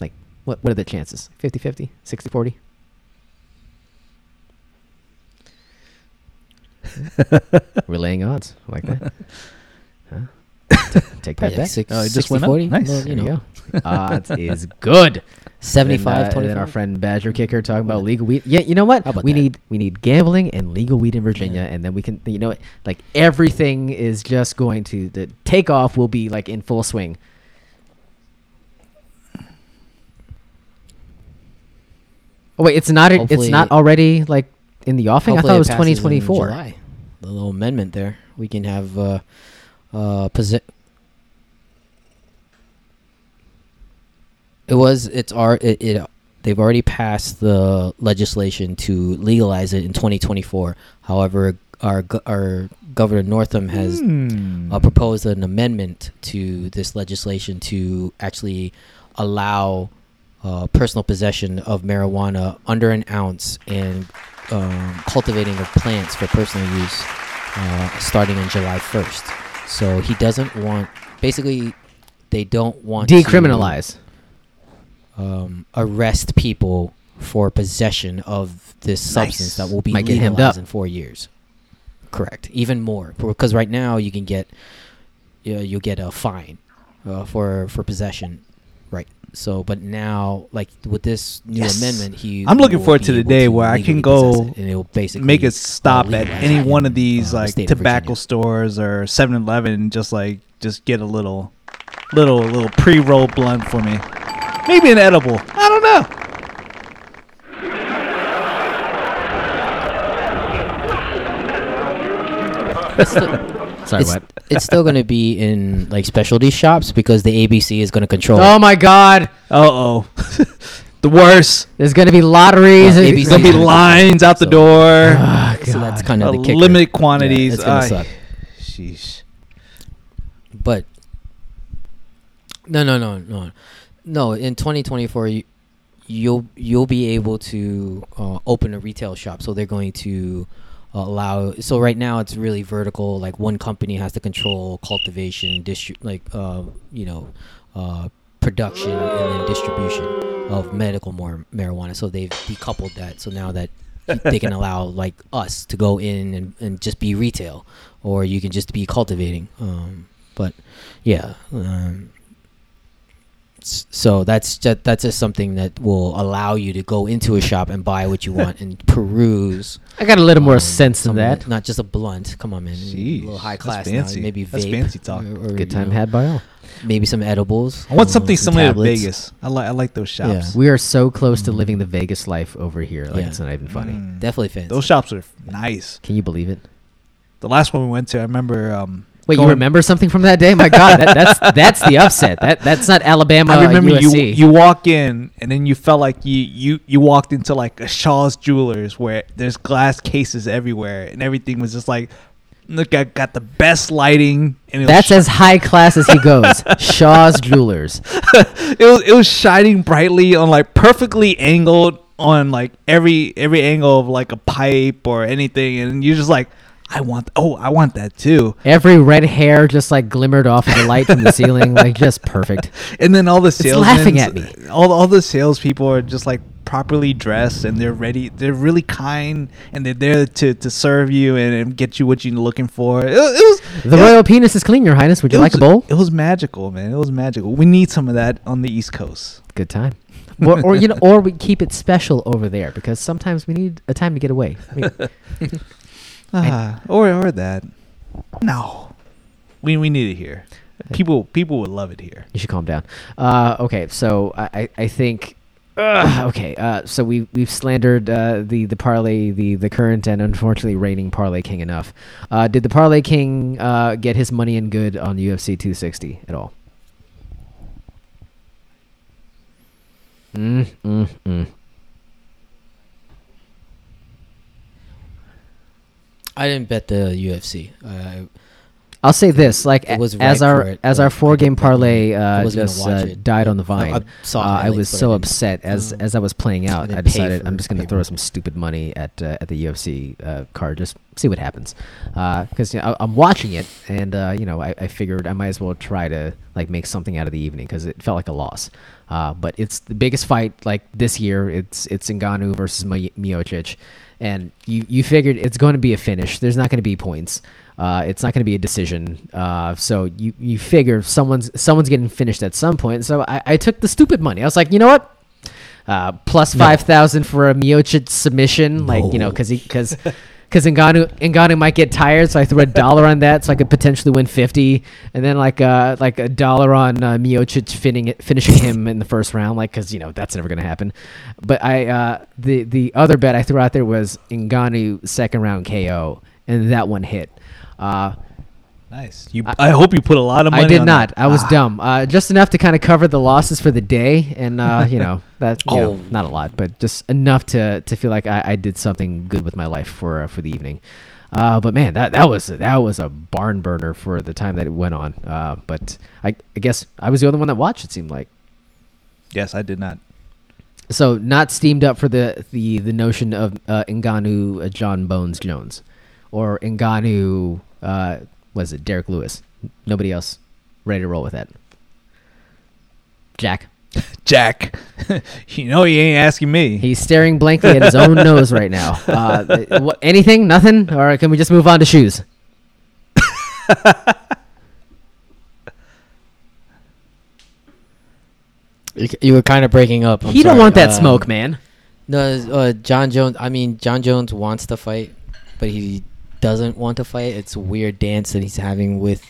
like, what what are the chances? 50-50? 60-40? We're laying odds I like that. Huh? T- Take that back. bet. six- Oh, it just 60, went up? Nice. well, There you you know, go. Odds is good. 75, and, uh, and then our friend Badger Kicker talking about legal weed. Yeah, you know what? We that? need we need gambling and legal weed in Virginia, Yeah. and then we can you know like everything is just going to the takeoff will be like in full swing. Oh wait, it's not. It's not already like in the offing. I thought it was passes twenty in twenty four. July. The little amendment there. We can have uh, uh, posi- It was. It's our. It, it. They've already passed the legislation to legalize it in 2024. However, our our Governor Northam has Hmm. uh, proposed an amendment to this legislation to actually allow uh, personal possession of marijuana under an ounce and um, cultivating of plants for personal use uh, starting on July 1st. So he doesn't want, basically, they don't want to, Decriminalize. um, arrest people for possession of this substance that will be Might get hemmed legalized up. in four years. Correct. Even more because right now you can get, you you'll get a fine uh, for for possession, right? So, but now, like with this new Yes. amendment, he I'm looking forward to the able day where I can go it, and it will basically make it stop at any it one of these uh, like state of tobacco Virginia. stores or 7-Eleven and just like just get a little little little pre-roll blunt for me. Maybe an edible. I don't know. Sorry, it's, what? It's still going to be in like specialty shops because the ABC is going to control. Oh it. my God! Uh-oh. the worst. There's gonna be lotteries. Well, It's ABC There's going to be lines out the So- door. Ah, so that's kind of Uh, the kicker. limited Yeah, quantities. it's gonna suck. Sheesh. But no, no, no, no, no. In 2024, you, you'll you'll be able to uh, open a retail shop. So they're going to uh, allow. So right now it's really vertical. Like one company has to control cultivation, distri- like uh, you know, uh, production and then distribution of medical mar- marijuana. So they've decoupled that. So now that they can allow like us to go in and, and just be retail, or you can just be cultivating. Um, but yeah, um, so that's just that's just something that will allow you to go into a shop and buy what you want and peruse. I got a little more um, sense than of that. Not just a blunt. Come on, man. a little high that's class fancy. now. Maybe That's vape fancy talk. Or, or, Good time know, had by all. Maybe some edibles. I want um, something some similar to tablets. Vegas. I like I like those shops. Yeah. We are so close to living the Vegas life over here. Like Yeah. it's not even funny. Mm. Definitely fancy. Those shops are nice. Can you believe it? The last one we went to, I remember um, Wait, you remember something from that day? My God, that, that's that's the upset. That that's not Alabama. I remember you USC. you walk in and then you felt like you you you walked into like a Shaw's Jewelers where there's glass cases everywhere and everything was just like look I got the best lighting and it That's was, as high class as he goes. Shaw's Jewelers. it was it was shining brightly on like perfectly angled on like every every angle of like a pipe or anything and you're just like I want oh I want that too Every red hair just like glimmered off of the light from the ceiling, like just perfect. and then all the sales laughing at me. all all the salespeople are just like properly dressed and they're ready. They're really kind and they're there to, to serve you and, and get you what you're looking for. It, it was The it royal penis is clean, Your Highness. Would you like a bowl? It was magical, man. It was magical. We need some of that on the East Coast. Good time. or, or you know, or we keep it special over there because sometimes we need a time to get away. I mean, Ah, or or that. No, we we need it here. People people would love it here. you should calm down. Uh, okay, so I, I, I think. Ugh, okay, uh, so we we've slandered uh, the the parlay the the current and unfortunately reigning parlay king enough. Uh, did the parlay king uh, get his money in good on UFC 260 at all? Mm, mm, mm. I didn't bet the UFC. Uh, I'll say this: like It was as our it, as our four game parlay uh, just uh, died on the I- vine. I uh, I was I so upset as as I was playing out. I decided I'm just going to throw some stupid money at uh, at the UFC uh, card, just see what happens. Because you know, I, I'm watching it, and uh, you know I, I figured I might as well try to like make something out of the evening because it felt like a loss. Uh, but it's the biggest fight like this year. It's it's Ngannou versus Mi- Miocic, and you you figured it's going to be a finish. There's not going to be points. Uh, it's not going to be a decision. Uh, so you you figure someone's someone's getting finished at some point. So I, I took the stupid money. I was like, you know what? Uh, plus five thousand for a Miocic submission, like you know, because he because. Because Ngannou, Ngannou might get tired, so I threw a dollar on that, so I could potentially win fifty, and then like uh like a dollar on uh, Miocic finishing finishing him in the first round, like because you know that's never gonna happen. But I uh the the other bet I threw out there was Ngannou second round KO, and that one hit. Uh, Nice. You. I, hope you put a lot of money. I did on not. that. I was Ah. dumb. Uh, just enough to kind of cover the losses for the day, and uh, you know that you know, Oh. not a lot, but just enough to to feel like I, I did something good with my life for uh, for the evening. Uh, but man, that that was that was a barn burner for the time that it went on. Uh, but I, I guess I was the only one that watched. It seemed like Yes, I did not. so not steamed up for the the the notion of uh, Ngannou uh, Jon Bones Jones, or Ngannou uh, was it Derrick Lewis? Nobody else ready to roll with that. Jack, Jack, you know he ain't asking me. he's staring blankly at his own nose right now. Uh, wha- anything? Nothing? Or can we just move on to shoes? You, you were kind of breaking up. I'm he don't want that Um, smoke, man. No, uh, Jon Jones. I mean, Jon Jones wants to fight, but he doesn't want to fight. It's a weird dance that he's having with.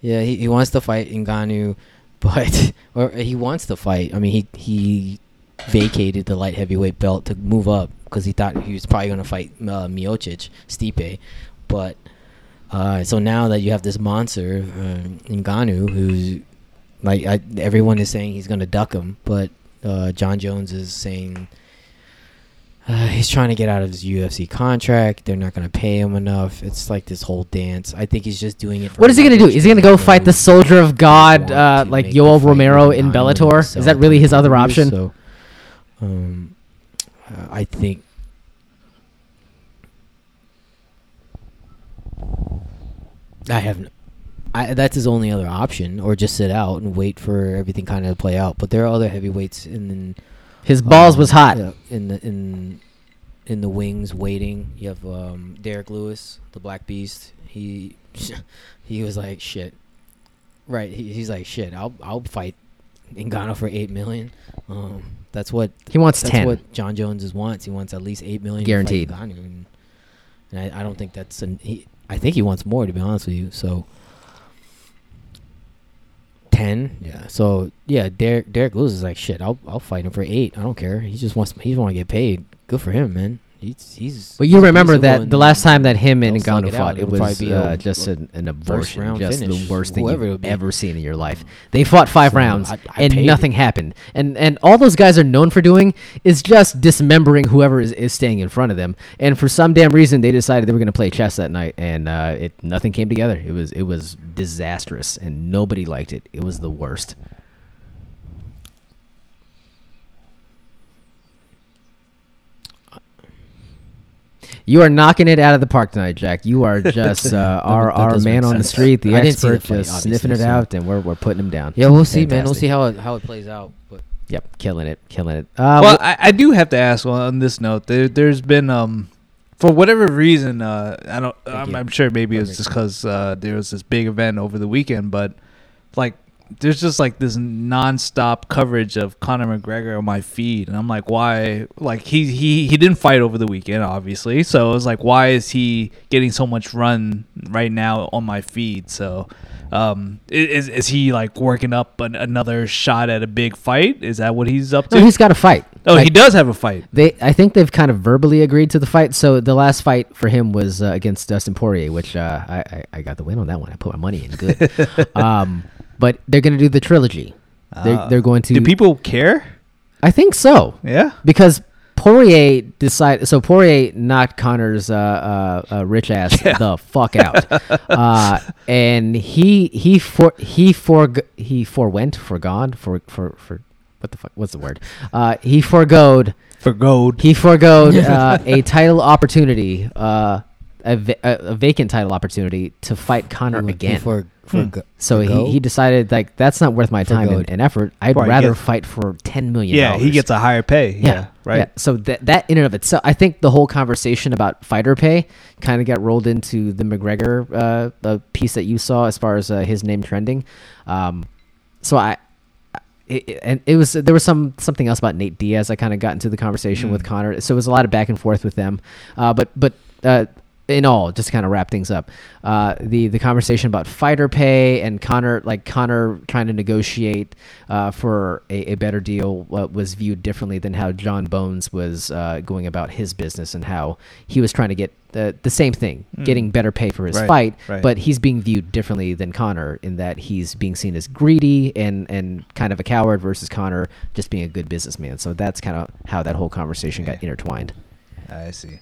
Yeah, he, he wants to fight Ngannou, but or he wants to fight. I mean, he he vacated the light heavyweight belt to move up because he thought he was probably going to fight uh, Miocic, Stipe, but uh, so now that you have this monster uh, who's like I, everyone is saying he's going to duck him, but uh, Jon Jones is saying uh, he's trying to get out of his UFC contract. They're not going to pay him enough. It's like this whole dance. I think he's just doing it. For What is he gonna do? Is he gonna go fight the Soldier of God, uh, like Yoel Romero in Bellator? Is that really his other option? So, um, uh, I think. I haven't. I, that's his only other option, or just sit out and wait for everything kind of to play out. But there are other heavyweights in, in His balls um, was hot. yeah, in the in in the wings waiting. You have um, Derrick Lewis, the Black Beast. He he was like shit. Right, he, he's like shit. I'll I'll fight Ngannou for eight million. Um, that's what He wants that's ten. what Jon Jones is wants. He wants at least eight million Guaranteed. And, and I, I don't think that's an. He, I think he wants more to be honest with you. So ten, yeah. So yeah, Derrick Derrick Lewis is like shit. I'll I'll fight him for eight. I don't care. He just wants he just want to get paid. Good for him, man. He's, he's But you he's remember that the last time that him and Ngannou fought, it was uh, a- just an, an abortion, round just finish, the worst thing whoever you've ever seen in your life. They fought five So, rounds I- I and nothing it. happened. And and all those guys are known for doing is just dismembering whoever is, is staying in front of them. And for some damn reason, they decided they were going to play chess that night, and uh, it nothing came together. It was it was disastrous, and nobody liked it. It was the worst. You are knocking it out of the park tonight, Jack. You are just uh, our that our man on the street, the I didn't the expert, just sniffing it so- out, and we're we're putting him down. Yeah, we'll see, man. We'll see how it how it plays out. But Yep, killing it, killing it. Uh, well, wh- I, I do have to ask well, on this note. There, there's been um, for whatever reason, uh, I don't. I'm. I'm sure maybe it was just because uh, there was this big event over the weekend, but like, there's just like this nonstop coverage of Conor McGregor on my feed, and I'm like, why? Like he he he didn't fight over the weekend, obviously. So it was like, why is he getting so much run right now on my feed? So. Um, is is he like working up an, another shot at a big fight? Is that what he's up to? no, he's got a fight. Oh, Like, he does have a fight. They, I think they've kind of verbally agreed to the fight. So the last fight for him was uh, against Dustin Poirier, which uh, I, I I got the win on that one. I put my money in good. um, but they're gonna do the trilogy. They're, Ah. they're going to. Do people care? I think so Yeah. because Poirier decided. So Poirier knocked Conor's uh, uh, uh, rich ass the fuck out, uh, and he he for he for he forewent forgone for for for what the fuck what's the word? Uh, he foregoed For gold. he foregoed uh, a title opportunity, uh, a, va- a, a vacant title opportunity to fight Conor he again. for for go- so he, go? he decided like that's not worth my time and, and effort. I'd Right, rather yeah. fight for ten million. yeah, he gets a higher pay. Yeah. right. Yeah. So that that in and of itself, I think the whole conversation about fighter pay kind of got rolled into the McGregor uh, uh, piece that you saw as far as uh, his name trending. Um, so I. It, it- and it was there was some something else about Nate Diaz. I kind of got into the conversation with Conor, so it was a lot of back and forth with them. Uh, but but uh, in all, just to kind of wrap things up, uh, the the conversation about fighter pay and Conor like Conor trying to negotiate uh, for a, a better deal uh, was viewed differently than how Jon Bones was uh, going about his business and how he was trying to get the the same thing, getting better pay for his Right, fight, right. but he's being viewed differently than Conor in that he's being seen as greedy and and kind of a coward versus Conor just being a good businessman. So that's kind of how that whole conversation got intertwined. I see.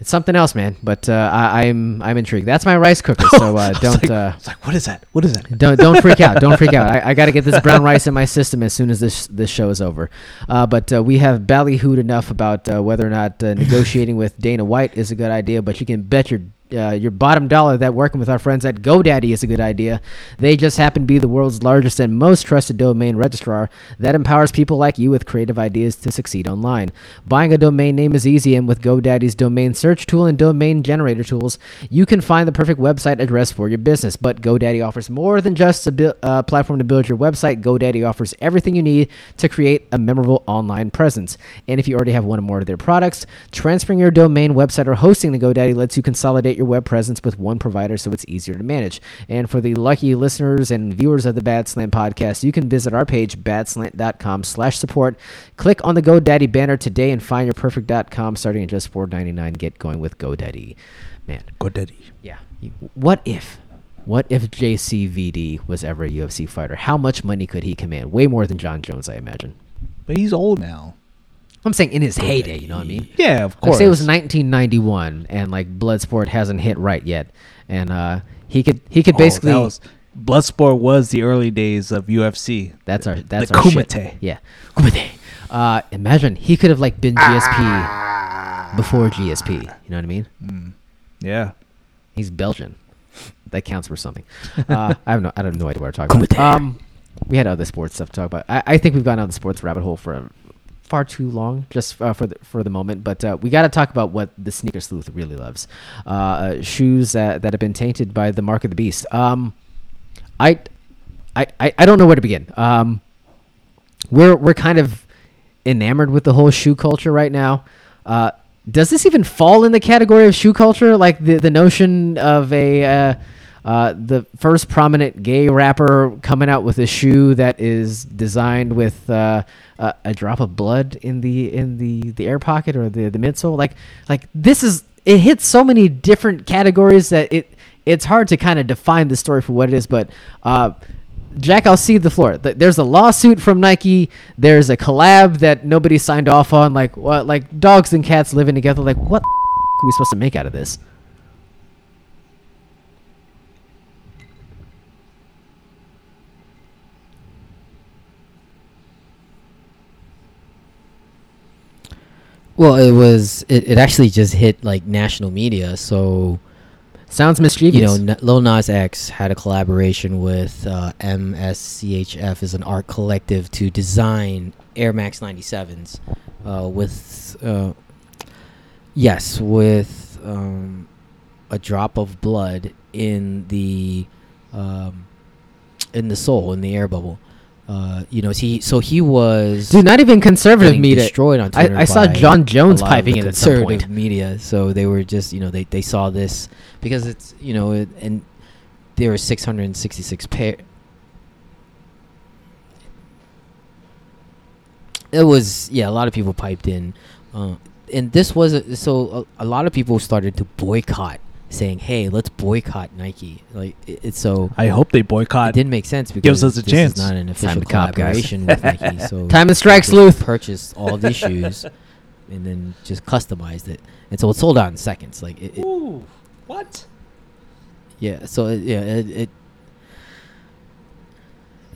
It's something else, man. But uh, I, I'm I'm intrigued. That's my rice cooker. So uh, don't uh, It's like, what is that? What is that? don't don't freak out. Don't freak out. I, I got to get this brown rice in my system as soon as this this show is over. Uh, but uh, we have ballyhooed enough about uh, whether or not uh, negotiating with Dana White is a good idea. But you can bet your uh, your bottom dollar that working with our friends at GoDaddy is a good idea. They just happen to be the world's largest and most trusted domain registrar that empowers people like you with creative ideas to succeed online. Buying a domain name is easy, and with GoDaddy's domain search tool and domain generator tools, you can find the perfect website address for your business. But GoDaddy offers more than just a bu- uh, platform to build your website. GoDaddy offers everything you need to create a memorable online presence. And if you already have one or more of their products, transferring your domain, website, or hosting to GoDaddy lets you consolidate your web presence with one provider so it's easier to manage. And for the lucky listeners and viewers of the Bad Slant podcast, you can visit our page, badslant.com slash support. Click on the GoDaddy banner today and find your perfect.com starting at just $4.99. Get going with GoDaddy. Man, GoDaddy. yeah. What if, what if JCVD was ever a UFC fighter? How much money could he command? Way more than Jon Jones, I imagine. But he's old now. I'm saying in his heyday, you know what I mean? Yeah, of Like course. say it was 1991 and like Bloodsport hasn't hit right yet, and uh, he could he could Oh, basically was, Bloodsport was the early days of UFC. that's our that's the our shit. Kumite. Yeah, Kumite. Uh, imagine he could have like been GSP before GSP. You know what I mean? Yeah. He's Belgian. That counts for something. Uh, I have no, I don't know idea what we're talking about. Um, we had other sports stuff to talk about. I, I think we've gone down the sports rabbit hole for far too long, just uh, for the for the moment. But uh, we got to talk about what the sneaker sleuth really loves: uh, uh, shoes that, that have been tainted by the mark of the beast. Um, I, I, I don't know where to begin. Um, we're we're kind of enamored with the whole shoe culture right now. Uh, does this even fall in the category of shoe culture? Like the the notion of a uh, the first prominent gay rapper coming out with a shoe that is designed with uh, a, a drop of blood in the in the the air pocket or the the midsole. Like like this is it hits so many different categories that it it's hard to kind of define the story for what it is. But uh, Jack, I'll see the floor. There's a lawsuit from Nike. There's a collab that nobody signed off on. Like what? Like dogs and cats living together. Like what are we supposed to make out of this? Well, it was. It, it actually just hit like national media. So Sounds mischievous. you know, N- Lil Nas X had a collaboration with uh, MSCHF, is an art collective to design Air Max 97s. Uh, with uh, yes, with um, a drop of blood in the um, in the sole in the air bubble. Uh, you know, he so he was Dude, not even conservative media. destroyed on I- Twitter. I saw Jon Jones a lot of piping in at some conservative point. media. So they were just, you know, they, they saw this because it's, you know, it, and there were 666 pair. It was, yeah, a lot of people piped in, uh, and this was a, so a, a lot of people started to boycott, saying, "Hey, let's boycott Nike." Like it, it's so. I hope they boycott. It boycott. didn't make sense because Gives us a this chance. is not an Time official to cop, collaboration with Nike. So Time to strike, they Sleuth. Purchased all these shoes, and then just customized it, and so it sold out in seconds. Like it, it Ooh, what? yeah. So it, yeah, it, it,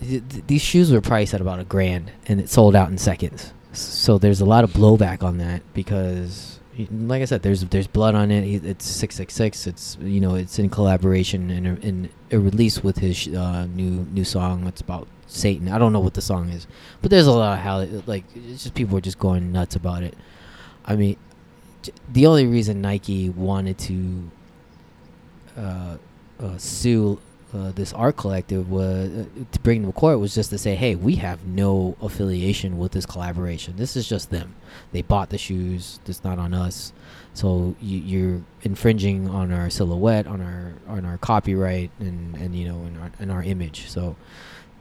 th- th- these shoes were priced at about a grand, and it sold out in seconds. So there's a lot of blowback on that because, y- like I said, there's there's blood on it. It's six six six. It's you know it's in collaboration and a, a release with his uh, new new song. It's about Satan. I don't know what the song is, but there's a lot of how like it's just people are just going nuts about it. I mean, the only reason Nike wanted to uh, uh, sue uh, this art collective was uh, to bring them to court was just to say, hey, we have no affiliation with this collaboration. This is just them. They bought the shoes. It's not on us. So you, you're infringing on our silhouette, on our on our copyright, and and you know, in our in our image. So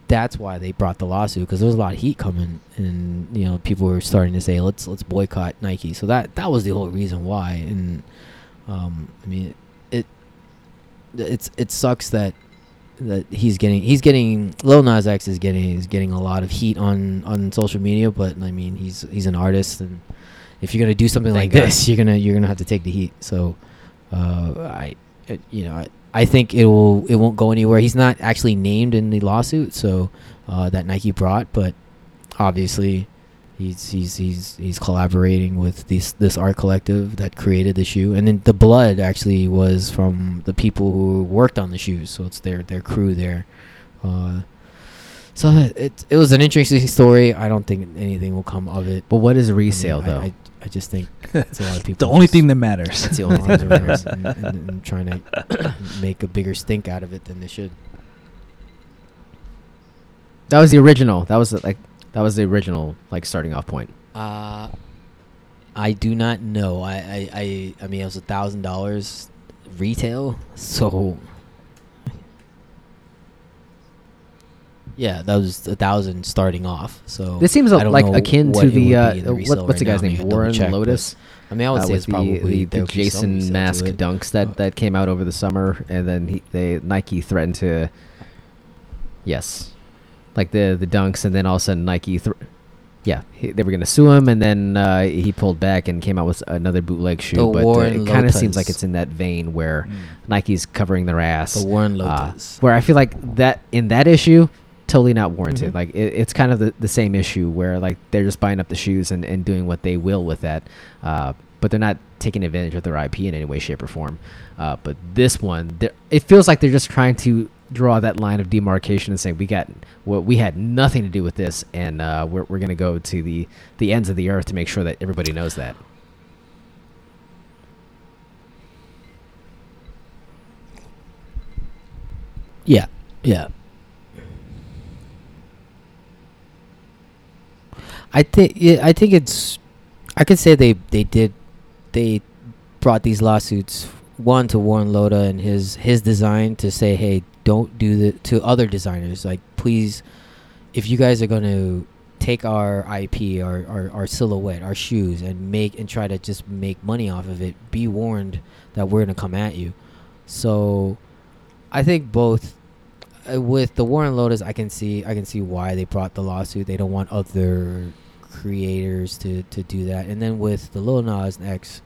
that's why they brought the lawsuit because there was a lot of heat coming, and you know, people were starting to say, let's let's boycott Nike. So that that was the whole reason why. And um, I mean, it it's it sucks that that he's getting he's getting Lil Nas X is getting is getting a lot of heat on on social media, but I mean he's he's an artist, and if you're gonna do something Thank like God. this, you're gonna you're gonna have to take the heat. So, uh, I it, you know I, I think it will it won't go anywhere. He's not actually named in the lawsuit, so uh, that Nike brought, but obviously. He's, he's he's he's collaborating with this this art collective that created the shoe, and then the blood actually was from the people who worked on the shoes, so it's their their crew there. Uh, so it it was an interesting story. I don't think anything will come of it. But what is I mean, resale I, though? I, I just think it's a lot of people. The only just- thing that matters. That's the only thing that matters, and, and, and trying to make a bigger stink out of it than they should. that was the original. That was like that was the original like starting off point. Uh, I do not know. I I, I, I mean, it was a thousand dollars retail, so yeah, that was a thousand starting off. So This seems I don't like akin to the uh, resale what, what's the guy's now. I name? mean, Warren check, Lotas. I mean, I would uh, say it's probably the, the, there the would be some resale Jason mask dunks that, that came out over the summer, and then he, they Nike threatened to, yes, like the the dunks, and then all of a sudden Nike, thr yeah, he, they were gonna sue him, and then uh, he pulled back and came out with another bootleg shoe. The but uh, it kind of seems like it's in that vein where Mm. Nike's covering their ass. The Warren uh, where I feel like that in that issue, totally not warranted. Mhm. Like it, it's kind of the, the same issue where like they're just buying up the shoes and, and doing what they will with that, uh, but they're not taking advantage of their IP in any way, shape, or form. Uh, but this one, it feels like they're just trying to draw that line of demarcation and saying we got what we had nothing to do with this, and uh, we're we're gonna go to the the ends of the earth to make sure that everybody knows that. Yeah, yeah. I think yeah, I think it's I could say they they did they brought these lawsuits one to Warren Lotas and his his design to say, hey, don't do the to other designers. Like, please, if you guys are gonna take our IP, our, our our silhouette, our shoes, and make and try to just make money off of it, be warned that we're gonna come at you. So, I think both. Uh, with the Warren Lotas, I can see I can see why they brought the lawsuit. They don't want other creators to to do that. And then with the Lil Nas X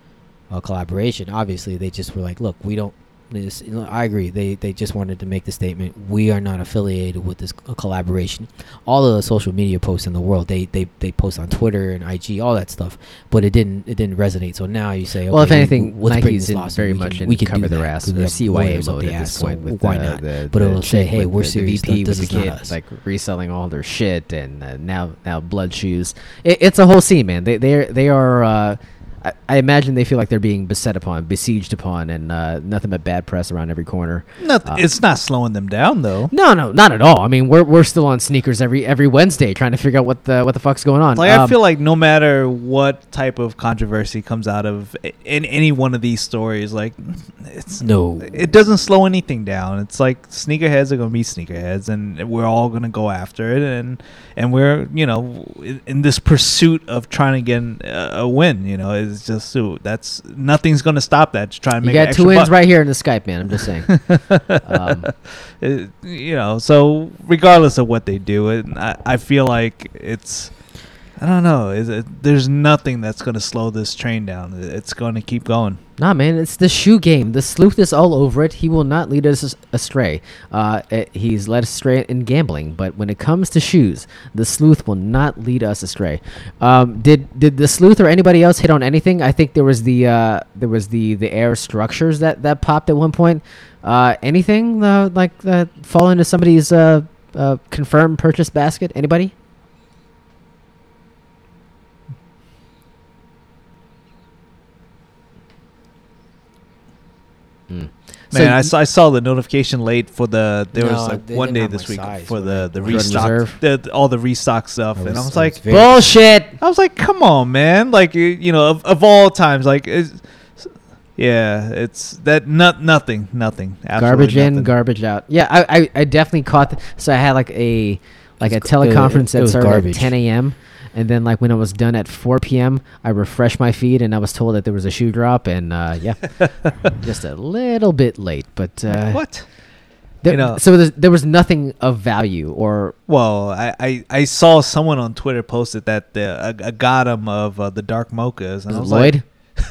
uh, collaboration, obviously they just were like, look, we don't. This, you know, I agree. They they just wanted to make the statement: we are not affiliated with this collaboration. All of the social media posts in the world, they they they post on Twitter and IG, all that stuff. But it didn't it didn't resonate. So now you say, Well, if okay, anything, let's bring Nike's this very We much can- in we can cover their that ass. They're CYA mode the at this point. so with why the- not? The, But it'll say, hey, we're the- suing the VP this is the not kid, us. like reselling all their shit, and uh, now now blood shoes. It, it's a whole scene, man. They they they are. Uh, I, I imagine they feel like they're being beset upon, besieged upon, and uh, nothing but bad press around every corner. Nothing. Uh, it's not slowing them down though. No, no, not at all. I mean, we're we're still on sneakers every every Wednesday, trying to figure out what the what the fuck's going on. Like I Um, feel like no matter what type of controversy comes out of in any one of these stories, like it's No. it doesn't slow anything down. It's like sneakerheads are gonna be sneakerheads, and we're all gonna go after it, and and we're you know in, in this pursuit of trying to get a, a win. You know, it's just so that's nothing's gonna stop that to try and you make got two wins buck. right here in the Skype, man. I'm just saying. um, It- you know, so regardless of what they do, it, I, I feel like it's, I don't know, it, there's nothing that's going to slow this train down. It's going to keep going. Nah, man, it's the shoe game. The sleuth is all over it. He will not lead us astray. Uh, eh, he's led astray in gambling, but when it comes to shoes, the sleuth will not lead us astray. Um, did did the sleuth or anybody else hit on anything? I think there was the uh, there was the the air structures that that popped at one point. Uh, anything uh, like that fall into somebody's uh, uh, confirmed purchase basket? Anybody? Hmm. So Man, saw, I saw the notification late for the, there No, was like one day this week size for the, the restock, reserve. the, all the restock stuff. I and I was- was like, was Bullshit. I was like, come on, man. Like, you, you know, of, of all times, like, it's, yeah, it's that, not, nothing, nothing. Absolutely garbage in, garbage out. Yeah, I, I, I definitely caught. The, so I had like a like a It's gar- it- teleconference it that started garbage. at 10 a.m. And then like when I was done at 4 p.m., I refreshed my feed and I was told that there was a shoe drop. And uh, yeah, just a little bit late, but uh, What? there- You know- so there was nothing of value or Well, I, I, I saw someone on Twitter posted that the a, a got him of uh, the dark mochas, and I was Lloyd.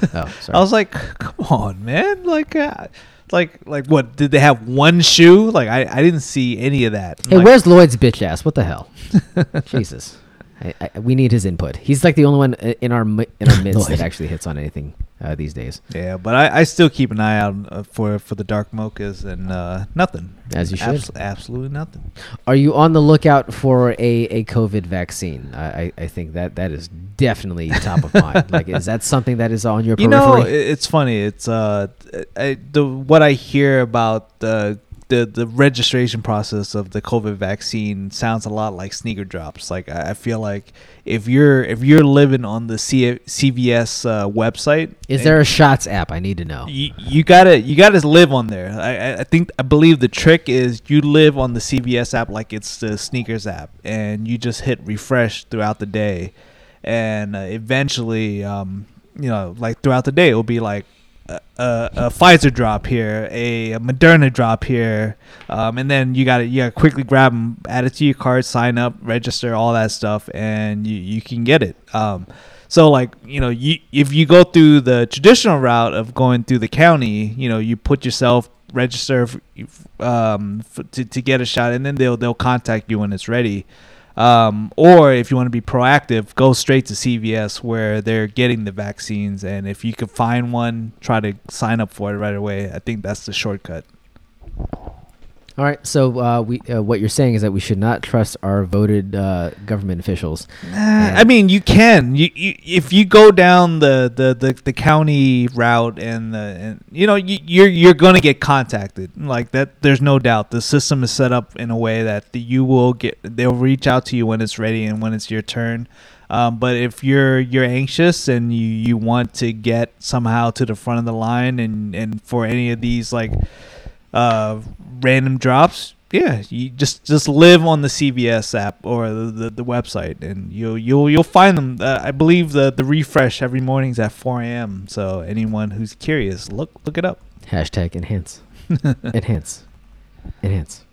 like, oh, sorry. I was like, come on, man, like, uh, like, like, what? Did they have one shoe? Like, I, I didn't see any of that. hey, Like, where's Lloyd's bitch ass? What the hell? Jesus. I, I, we need his input. He's like the only one in our mi- in our midst that actually hits on anything uh, these days. Yeah, but I, I still keep an eye out uh, for for the dark mochas and uh, nothing. As you should. Abs- absolutely nothing. Are you on the lookout for a, a COVID vaccine? I, I, I think that that is definitely top of mind. Like, is that something that is on your You periphery? know, it's funny. It's uh, I, the what I hear about the the the registration process of the COVID vaccine sounds a lot like sneaker drops. Like I I feel like if you're if you're living on the C- CVS uh, website, is there a Shots app? I need to know. you, you gotta you gotta live on there. I, I- think I believe the trick is you live on the CVS app like it's the sneakers app, and you just hit refresh throughout the day, and uh, eventually, um, you know, like throughout the day, it will be like a, a, Pfizer drop here, a, a Moderna drop here, um, and then you gotta you gotta quickly grab them, add it to your card, sign up, register, all that stuff, and you you can get it. Um, so like you know, you if you go through the traditional route of going through the county, you know, you put yourself register um, to to get a shot, and then they'll they'll contact you when it's ready. Um, or if you want to be proactive, go straight to CVS where they're getting the vaccines, and if you can find one, try to sign up for it right away. I think that's the shortcut. All right. So uh, we uh, what you're saying is that we should not trust our voted uh, government officials. I mean, you can. You, you if you go down the, the, the, the county route and the and you know you, you're you're gonna get contacted like that. There's no doubt. The system is set up in a way that you will get. They'll reach out to you when it's ready and when it's your turn. Um, but if you're you're anxious and you, you want to get somehow to the front of the line and, and for any of these like uh, random drops, yeah, you just just live on the CVS app or the, the, the website and you'll you'll you'll find them. Uh, I believe the the refresh every morning is at 4 a.m. So anyone who's curious, look look it up. Hashtag enhance. enhance. Enhance.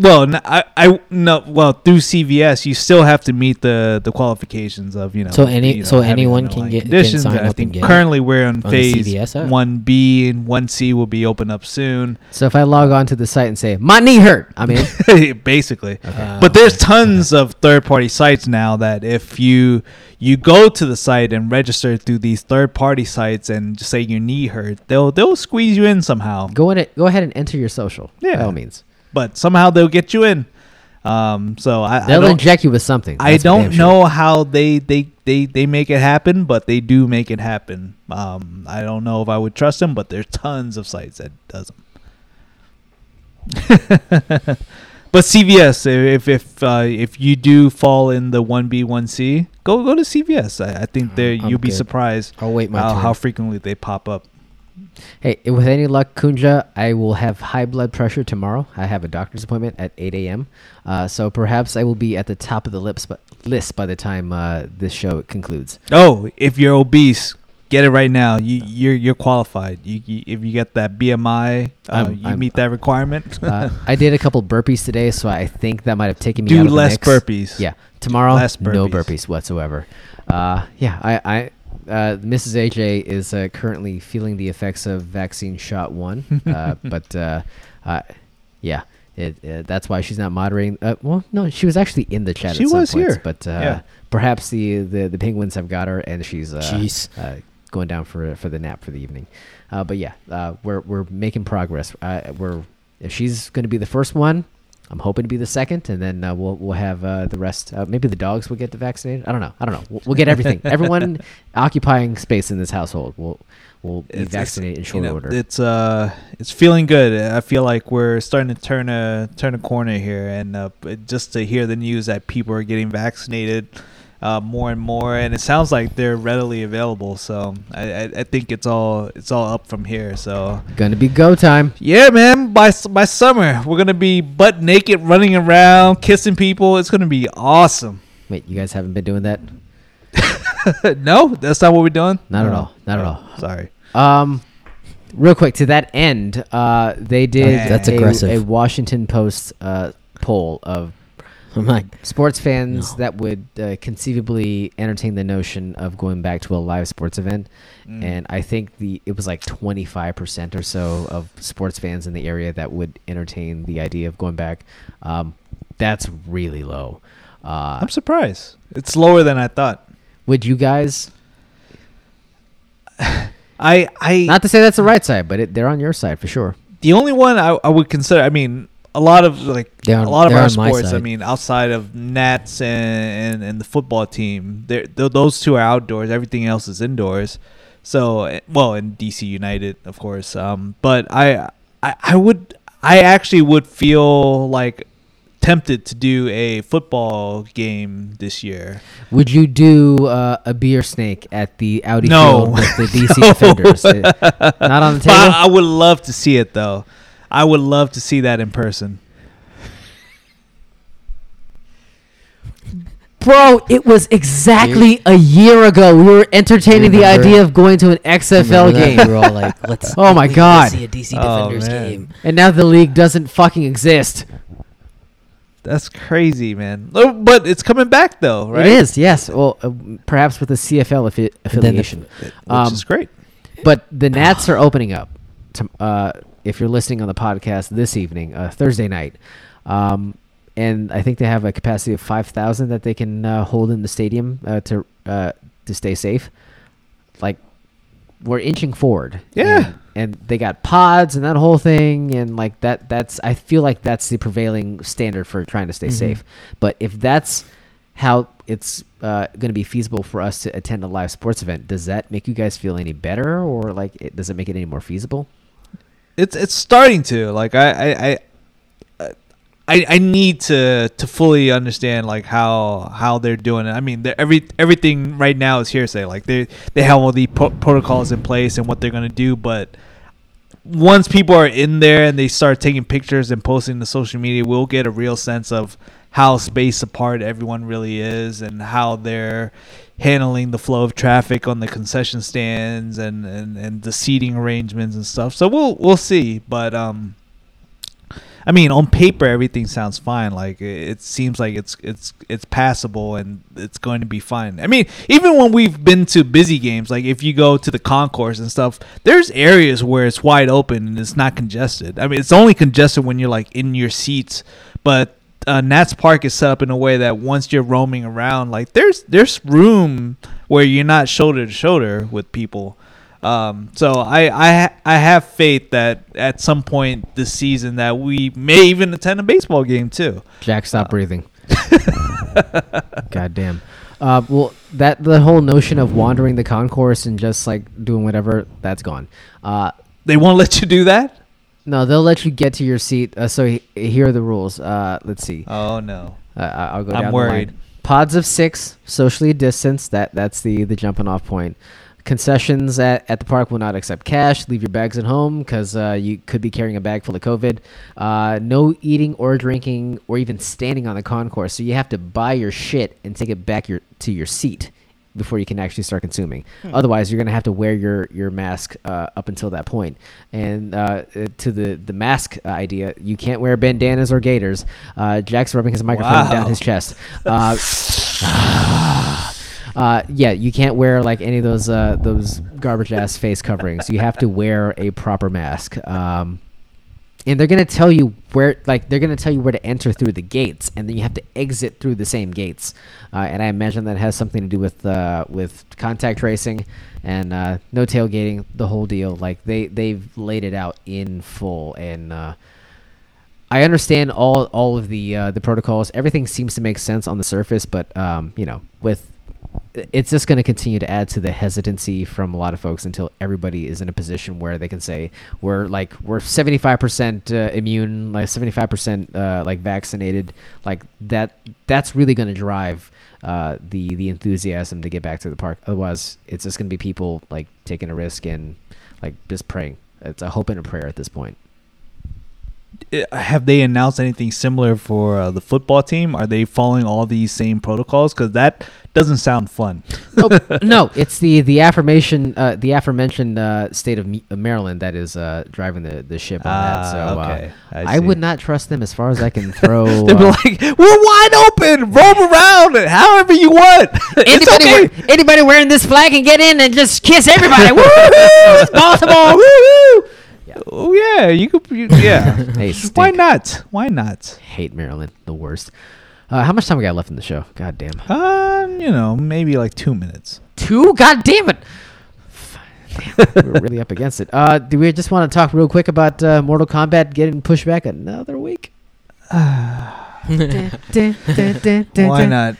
Well, n- I, I no well through CVS you still have to meet the the qualifications of you know. So any- you know, so anyone can get- can conditions. sign I up think and get currently we're on, on phase CVS one B and one C will be open up soon. So if I log on to the site and say my knee hurt, I mean, basically. Uh, But there's tons of third-party sites now that if you you go to the site and register through these third-party sites and just say your knee hurt, they'll they'll squeeze you in somehow. go in it. Go ahead and enter your social. Yeah. by all means. But somehow they'll get you in. Um, so I, I They'll don't, inject you with something. I That's for don't sure. know how they, they, they, they make it happen, but they do make it happen. Um, I don't know if I would trust them, but there's tons of sites that does them. but CVS, if if uh, if you do fall in the one B one C, go go to CVS. I, I think there you'll be surprised I'll wait my how, how frequently they pop up. Hey, with any luck, Kunja, I will have high blood pressure tomorrow. I have a doctor's appointment at 8 a.m. Uh, so perhaps I will be at the top of the lips, but list by the time uh, this show concludes. Oh, if you're obese, get it right now. You you're you're qualified. You, you if you get that BMI, uh, I'm- you I'm- meet that requirement. Uh, I did a couple burpees today, so I think that might have taken me out Do of the less burpees. Yeah, tomorrow Less no burpees. burpees whatsoever. Uh, yeah, I, I uh, Mrs. AJ is uh, currently feeling the effects of vaccine shot one, uh, but uh, uh, yeah, it, uh, that's why she's not moderating. Uh, well, no, she was actually in the chat. She at some was points, here. but uh, Yeah. perhaps the, the the penguins have got her, and she's uh, uh, going down for for the nap for the evening. Uh, but yeah, uh, we're we're making progress. Uh, we're if she's going to be the first one, I'm hoping to be the second, and then uh, we'll we'll have uh, the rest. Uh, maybe the dogs will get the vaccinated. I don't know. I don't know. We'll, we'll get everything. Everyone occupying space in this household will will be It's- it's, vaccinated in short you know, order. It's uh, it's feeling good. I feel like we're starting to turn a turn a corner here, and uh, just to hear the news that people are getting vaccinated. Uh, more and more, and it sounds like they're readily available. So I, I, I think it's all it's all up from here. So Gonna be go time. yeah, man. By by summer, we're gonna be butt naked, running around, kissing people. It's gonna be awesome. Wait, you guys haven't been doing that? no, that's not what we're doing. Not at Oh. all. Not at all. Sorry. Um, real quick to that end, uh, they did That's a, aggressive. a Washington Post uh, poll of I'm like, sports fans No. that would uh, conceivably entertain the notion of going back to a live sports event, Mm. and I think the it was like twenty five percent or so of sports fans in the area that would entertain the idea of going back. Um, that's really low. Uh, I'm surprised. It's lower than I thought. would you guys? I I Not to say that's the right side, but it, they're on your side for sure. the only one I, I would consider. I mean, a lot of like on- a lot of our sports. I mean, outside of Nats and and, and the football team, they're, th those two are outdoors. Everything else is indoors. So well, in DC United, of course. Um, but I I I would I actually would feel like tempted to do a football game this year. Would you do uh, a beer snake at the Audi No. field with the DC No. Defenders? Not on the table. I, I would love to see it though. I would love to see that in person. Bro, it was exactly a year ago. We were entertaining the idea of going to an XFL game. We were all like, let's. Oh my God. Let's see a DC Oh, Defenders man. game. And now the league doesn't fucking exist. That's crazy, man. Oh, But it's coming back though, right? It is, yes. Well, uh, perhaps with a CFL affi- then the- affiliation. Which Um, is great. But the Nats are opening up. To, uh, if you're listening on the podcast this evening, uh, Thursday night, um, and I think they have a capacity of five thousand that they can uh, hold in the stadium uh, to uh, to stay safe. Like we're inching forward. Yeah. And, and they got pods and that whole thing, and like that. That's I feel like that's the prevailing standard for trying to stay Mhm. safe. But if that's how it's uh, going to be feasible for us to attend a live sports event, does that make you guys feel any better, or like it, does it make it any more feasible? It's it's starting to like I I. I I, I need to to fully understand like how how they're doing it. I mean, every everything right now is hearsay. Like they they have all the pro- protocols in place and what they're gonna do, but once people are in there and they start taking pictures and posting to social media, we'll get a real sense of how spaced apart everyone really is and how they're handling the flow of traffic on the concession stands and, and, and the seating arrangements and stuff. So we'll we'll see. But um I mean, on paper, everything sounds fine. Like it it seems like it's it's it's passable and it's going to be fine. I mean, even when we've been to busy games, like if you go to the concourse and stuff, there's areas where it's wide open and it's not congested. I mean, it's only congested when you're like in your seats, but uh, Nats Park is set up in a way that once you're roaming around, like there's there's room where you're not shoulder to shoulder with people. Um, so I, I I have faith that at some point this season that we may even attend a baseball game too. Jack, stop breathing. God damn. Uh, well, that the whole notion of wandering the concourse and just like doing whatever, that's gone. Uh, They won't let you do that. No, they'll let you get to your seat. Uh, so he, here are the rules. Uh, let's see. Oh no. Uh, I- I'll go I'm worried. Pods of six, socially distanced. That that's the the jumping off point. Concessions at, at the park will not accept cash. Leave your bags at home because uh, you could be carrying a bag full of COVID. Uh, no eating or drinking or even standing on the concourse. So you have to buy your shit and take it back your to your seat before you can actually start consuming. Otherwise, you're gonna have to wear your your mask uh, up until that point. And uh, uh, to the the mask idea, you can't wear bandanas or gaiters. Uh, Jack's rubbing his microphone Wow. down his chest. Uh, uh, yeah, you can't wear like any of those uh, those garbage ass face coverings. You have to wear a proper mask. Um, and they're gonna tell you where, like, they're gonna tell you where to enter through the gates, and then you have to exit through the same gates. Uh, and I imagine that has something to do with uh, with contact tracing and uh, no tailgating, the whole deal. Like they they've laid it out in full, and uh, I understand all all of the uh, the protocols. Everything seems to make sense on the surface, but um, you know, with it's just going to continue to add to the hesitancy from a lot of folks until everybody is in a position where they can say we're like we're 75% uh, immune like 75% uh, like vaccinated like that that's really going to drive uh, the the enthusiasm to get back to the park otherwise it's just going to be people like taking a risk and like just praying it's a hope and a prayer at this point Uh, Have they announced anything similar for uh, the football team? Are they following all these same protocols? Because that doesn't sound fun. Nope. no, it's the the affirmation, uh, the aforementioned uh, state of Maryland that is uh, driving the, the ship on that. Ah, So okay. uh, I I, would not trust them as far as I can throw. They'd be uh, like, "We're wide open. Roam around it however you want. it's anybody, okay." wear- anybody wearing this flag can get in and just kiss everybody. Woo! It's Baltimore. Woo! Oh yeah, you could. You, yeah. Hey, Why not? Why not? Hate Maryland, the worst. Uh, how much time we got left in the show? God damn. Um, you know, maybe like two minutes. Two? God damn it. We're really up against it. Uh, do we just want to talk real quick about uh, Mortal Kombat getting pushed back another week? Why not?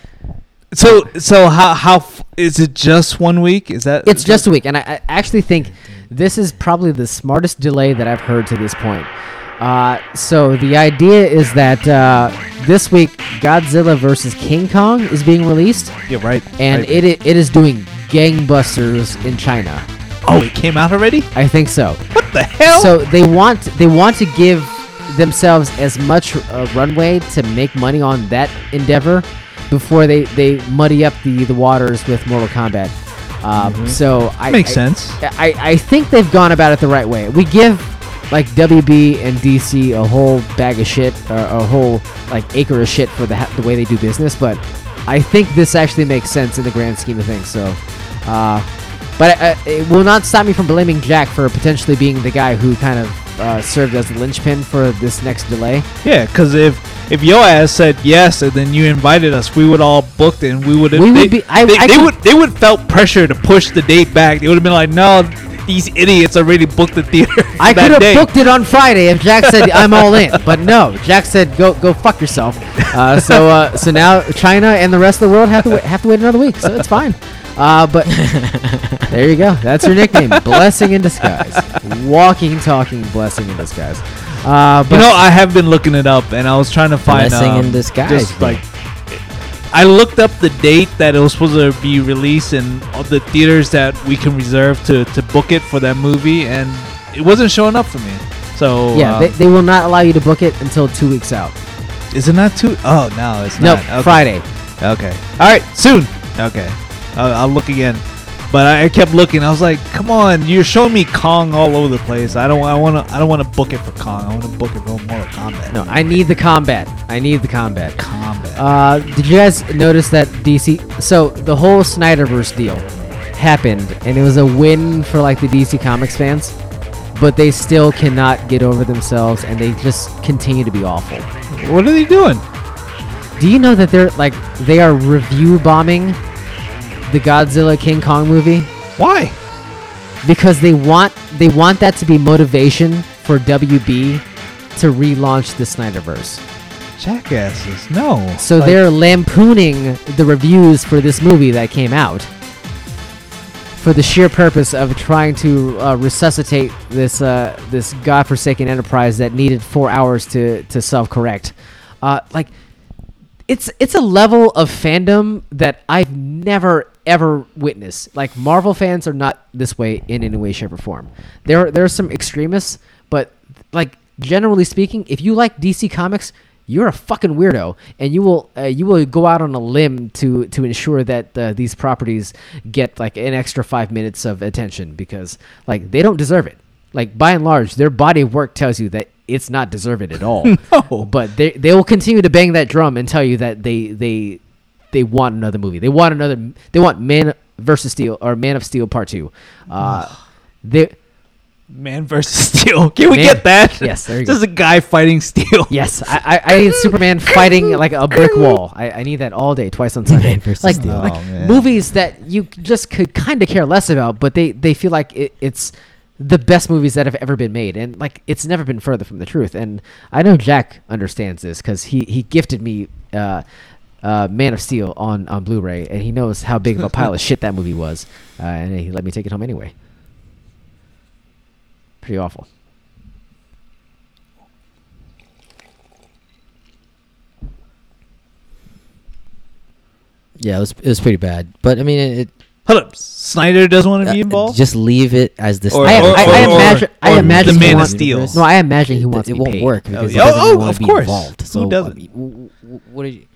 So, so how how f- is it? Just one week? Is that? It's just a week, and I, I actually think this is probably the smartest delay that I've heard to this point. Uh, so the idea is that uh, this week Godzilla vs King Kong is being released, Yeah, right. and right. it it is doing gangbusters in China. Oh, it came out already. I think so. What the hell? So they want they want to give themselves as much uh, runway to make money on that endeavor before they, they muddy up the, the waters with Mortal Kombat. Um, So I Makes I- sense. I, I think they've gone about it the right way. We give like WB and DC a whole bag of shit, or a whole like acre of shit for the ha- the way they do business, but I think this actually makes sense in the grand scheme of things. So, uh, but uh, it will not stop me from blaming Jack for potentially being the guy who kind of uh, served as the linchpin for this next delay. Yeah, because if if your ass said yes and then you invited us, we would all booked and we would. We they, would be- I- they, I they could- would they would felt pressure to push the date back. They would have been like, no, these idiots already booked the theater. I could have booked it on Friday if Jack said I'm all in, but no, Jack said go go fuck yourself. Uh, so uh, so now China and the rest of the world have to wait, have to wait another week, so it's fine. Uh, but there you go. That's your nickname, blessing in disguise, walking, talking, blessing in disguise. Uh, but You know, I have been looking it up, and I was trying to find Blessing um, in disguise, Just like, I looked up the date that it was supposed to be released and all the theaters that we can reserve to to book it for that movie, and it wasn't showing up for me. So yeah, um, they, they will not allow you to book it until two weeks out. is it not too? Oh no, it's No, not. Okay. Friday. Okay. All right, soon. Okay, I'll, I'll look again. But I, kept looking. I was like, "Come on, you're showing me Kong all over the place. I don't. I want to. I don't want to book it for Kong. I want to book it for Mortal Kombat. No, I need the combat. I need the combat. Kombat. Uh, did you guys notice that DC? So the whole Snyderverse deal happened, and it was a win for like the DC Comics fans, but they still cannot get over themselves, and they just continue to be awful. what are they doing? Do you know that they're like they are review bombing the Godzilla King Kong movie Why? because they want they want that to be motivation for WB to relaunch the Snyderverse. Jackasses. No. So Like, they're lampooning the reviews for this movie that came out for the sheer purpose of trying to uh, resuscitate this uh, this godforsaken enterprise that needed four hours to to self correct. Uh, like it's it's a level of fandom that I've never ever witnessed. Like Marvel fans are not this way in any way, shape, or form. There there are some extremists, but like generally speaking, if you like DC Comics, you're a fucking weirdo, and you will uh, you will go out on a limb to to ensure that uh, these properties get like an extra five minutes of attention because like they don't deserve it. Like by and large, their body of work tells you that it's not deserved at all. No. But they they will continue to bang that drum and tell you that they they they want another movie. They want another. They want Man versus Steel or Man of Steel Part Two. Uh, they Man versus Steel. Can we Man- get that? Yes, there you Just go. a guy fighting Steel. yes, I, I, I need Superman fighting like a brick wall. I, I need that all day, twice on Sunday. Man versus like Steel. like Oh, movies that you just could kind of care less about, but they they feel like it, it's the best movies that have ever been made, and like it's never been further from the truth. And I know Jack understands this because he he gifted me. Uh, uh, Man of Steel on, on Blu-ray, and he knows how big of a pile of shit that movie was, uh, and he let me take it home anyway. Pretty awful. Yeah, it was it was pretty bad. But I mean, it, it Hold up. Snyder doesn't want to be uh, involved? just leave it as the. Or- I, Snyder I, I or- or- imagine. I imagine the he Man of wants- Steel. No, I imagine he wants it, to it be won't paid. work because he yeah. doesn't Oh, want of to be course. involved. Who So I doesn't? mean, w- w- what did you?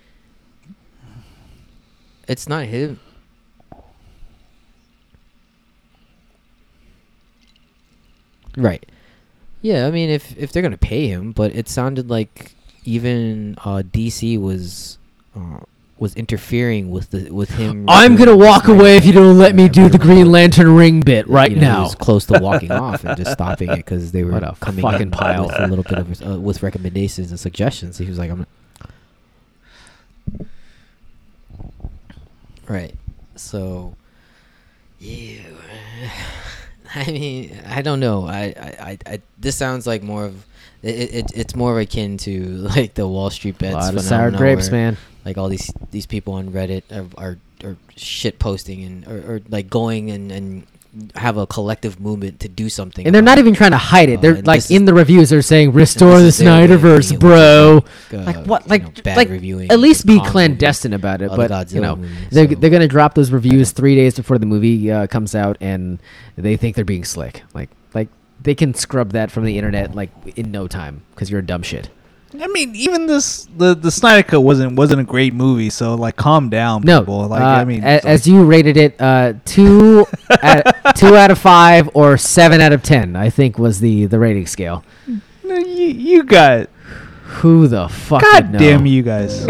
It's not him. Right. Yeah, I mean, if if they're gonna pay him, but it sounded like even uh, DC was uh, was interfering with the with him. I'm gonna walk away if you don't let me do the Green Lantern ring bit right You know, he now. was close to walking off and just stopping it because they were coming fucking in pile. with a little bit of uh, with recommendations and suggestions. He was like, "I'm." Right. So. Yeah. I mean, I don't know. I, I, I, I this sounds like more of. It, it, it's more akin to like the Wall Street bets. A lot of sour grapes, where, man. like all these these people on Reddit are are, are shit posting and or, or like going and, and have a collective movement to do something. And they're not about even trying to hide it. Uh, They're and like in the reviews. They're saying restore the this is their way Snyderverse, bro. to, uh, Like what? you Like know, bad like reviewing at least be clandestine about it. But you know, they're so- they're gonna drop those reviews three days before the movie uh, comes out, and they think they're being slick. Like like they can scrub that from the internet like in no time because you're a dumb shit. I mean, even this the the Snyder Cut wasn't wasn't a great movie. So like, calm down, No, people. Like, uh, I mean, a- like- as you rated it, uh, two out, two out of five or seven out of ten, I think was the the rating scale. you, you got Who the fuck? God would know? damn you guys.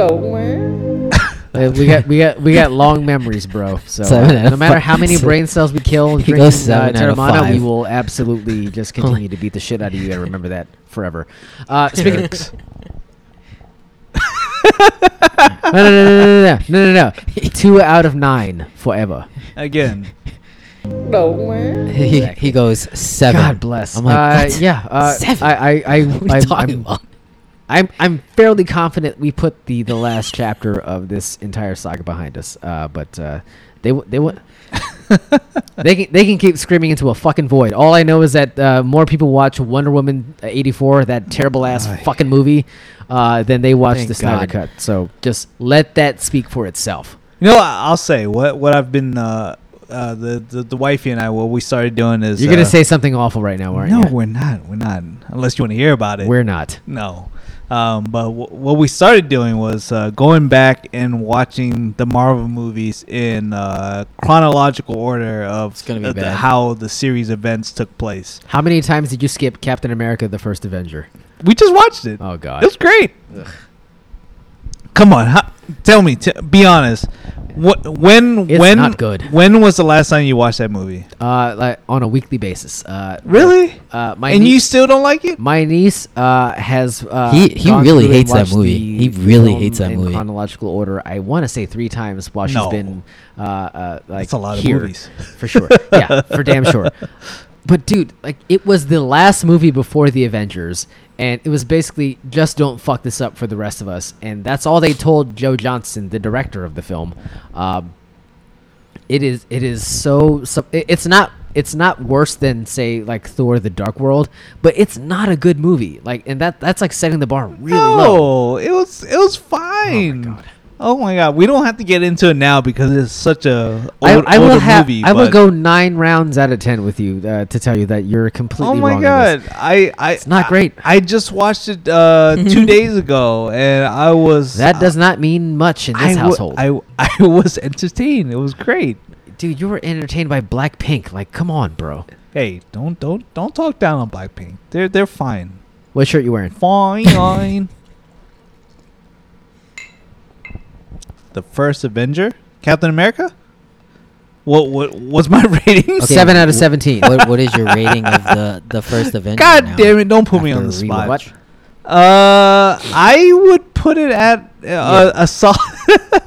Uh, we got we got we got long memories, bro. So Seven uh, no matter five. how many brain cells we kill He drinking goes uh, seven out of Terramana, we will absolutely just continue to beat the shit out of you and remember that forever. Uh, speaking of, no, no, no, no, no, no, no, no, no. Two out of nine forever. Again, he, he goes seven. God bless. I'm like, uh, what? yeah. Uh, Seven? I, I, I, What are you I'm, talking I'm, about? I'm, I'm fairly confident we put the the last chapter of this entire saga behind us. Uh, but uh, they they w- they can they can keep screaming into a fucking void. All I know is that uh, more people watch Wonder Woman eighty four, that terrible ass fucking movie, uh, than they watch Thank the Snyder God. Cut. So just let that speak for itself. You know, I'll say what what I've been uh, uh, the, the the wifey and I what we started doing is You're gonna uh, say something awful right now, aren't no, you? No, we're not, we're not. Unless you want to hear about it. We're not. no. Um, but w- what we started doing was uh, going back and watching the Marvel movies in uh, chronological order of It's gonna be the- how the series events took place. How many times did you skip Captain America: The First Avenger? We just watched it. Oh It God. was great. Come on, how, tell me. T- be honest. What when It's when not good. When was the last time you watched that movie? Uh, like on a weekly basis. Uh, Really? Uh, my and you still don't like it? my niece uh has uh, He- he really hates that movie. He really hates that in movie. chronological order. I want to say three times while she's No. been uh, uh like That's a lot of movies. for sure. yeah, for damn sure. But dude, like it was the last movie before the Avengers, and it was basically just don't fuck this up for the rest of us, and that's all they told Joe Johnston, the director of the film. Um, it is it is so, so it's not it's not worse than say like Thor: The Dark World, but it's not a good movie. Like, and that that's like setting the bar really low. it was it was fine. God. Oh my god, we don't have to get into it now because it's such a I, old, I will older have movie. I will go nine rounds out of ten with you uh, to tell you that you're completely wrong. Oh my wrong. in this. god, I, I It's not I- great. I, just watched it uh, two days ago, and I was That does not mean much in this I, wa- household. I I was entertained. It was great. Dude, you were entertained by Blackpink. Like, come on, bro. Hey, don't don't don't talk down on Blackpink. They're they're fine. What shirt you wearing? Fine. Fine, the first Avenger, Captain America. What what what's my rating? Okay, Seven out of seventeen. what, what is your rating of the the first Avenger? God now, damn it! Don't put me on the spot. rewatch? Uh, I would put it at uh, a solid.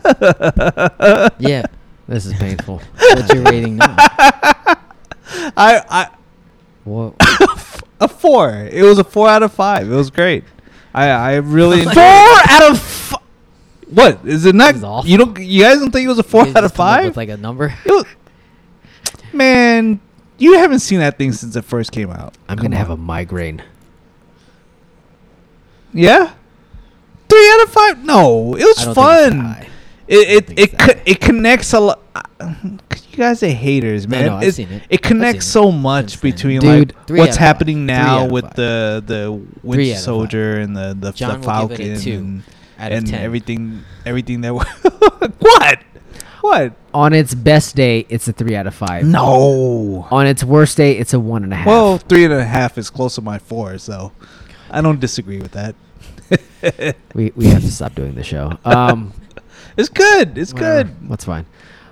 Yeah. This is painful. What's your rating now? I I What? a four. It was a four out of five. It was great. I I really Four out of. What is it not? You don't. You guys don't think it was a four out of just come up five? Like a number. Was- man, you haven't seen that thing since it first came out. I'm Come gonna have a migraine. yeah. Three out of five? No, it was don't think it's fun. It it it, co- it connects a lot. Uh, you guys are haters, man. no, I've it, seen it. It connects so much between Dude, like what's happening now with five. the the Winter. Soldier and the the, John the Falcon give it a two and, out and 10. everything everything that what what On its best day, it's a three out of five. no. On its worst day, it's a one and a half. Well, three and a half is close to my four, so I don't disagree with that. we we have to stop doing the show. Um, It's good. It's whatever. good. That's fine.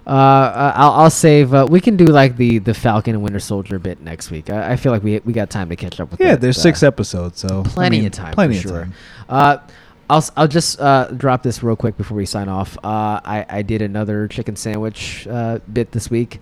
Uh, uh, I'll, I'll save. Uh, we can do like the the Falcon and Winter Soldier bit next week. I, I feel like we we got time to catch up with. Yeah, that, there's uh, six episodes, so I plenty mean, of time. Plenty for of sure. time. I'll I'll just uh, drop this real quick before we sign off. Uh, I I did another chicken sandwich uh, bit this week.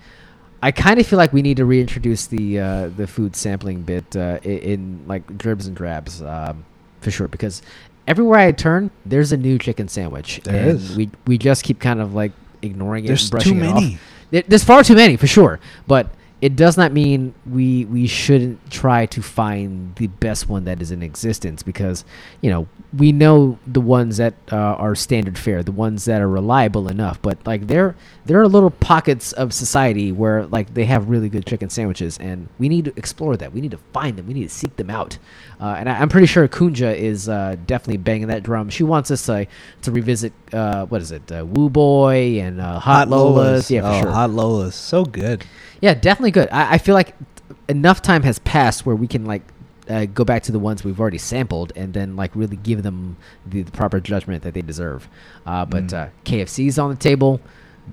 I kind of feel like we need to reintroduce the uh, the food sampling bit uh, in, in like dribs and drabs um, for sure because everywhere I turn there's a new chicken sandwich There and is. we we just keep kind of like ignoring it There's and brushing too it many. There- There's far too many for sure, but it does not mean we we shouldn't try to find the best one that is in existence because you know we know the ones that uh, are standard fare, the ones that are reliable enough. But like there there are little pockets of society where like they have really good chicken sandwiches, and we need to explore that. We need to find them. We need to seek them out. Uh, and I, I'm pretty sure Kunja is uh, definitely banging that drum. She wants us to to revisit uh, what is it, uh, Woo Boy and uh, Hot, Lolas. Yeah, for oh, sure. Hot Lolas, so good. Yeah, definitely good. I, I feel like enough time has passed where we can like uh, go back to the ones we've already sampled and then like really give them the, the proper judgment that they deserve. Uh, but Mm. uh, KFC's on the table.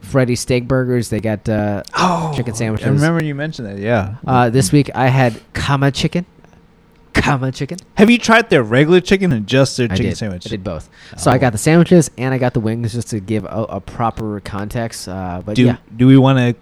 Freddy's Steak Burgers. They got uh, Oh, chicken sandwiches. I remember you mentioned that. Yeah. Uh, this week I had Kama chicken. Kama chicken. Have you tried their regular chicken and just their I chicken did. sandwich? I did both. So I Oh. got the sandwiches and I got the wings just to give a, a proper context. Uh, but Do yeah, Do we want to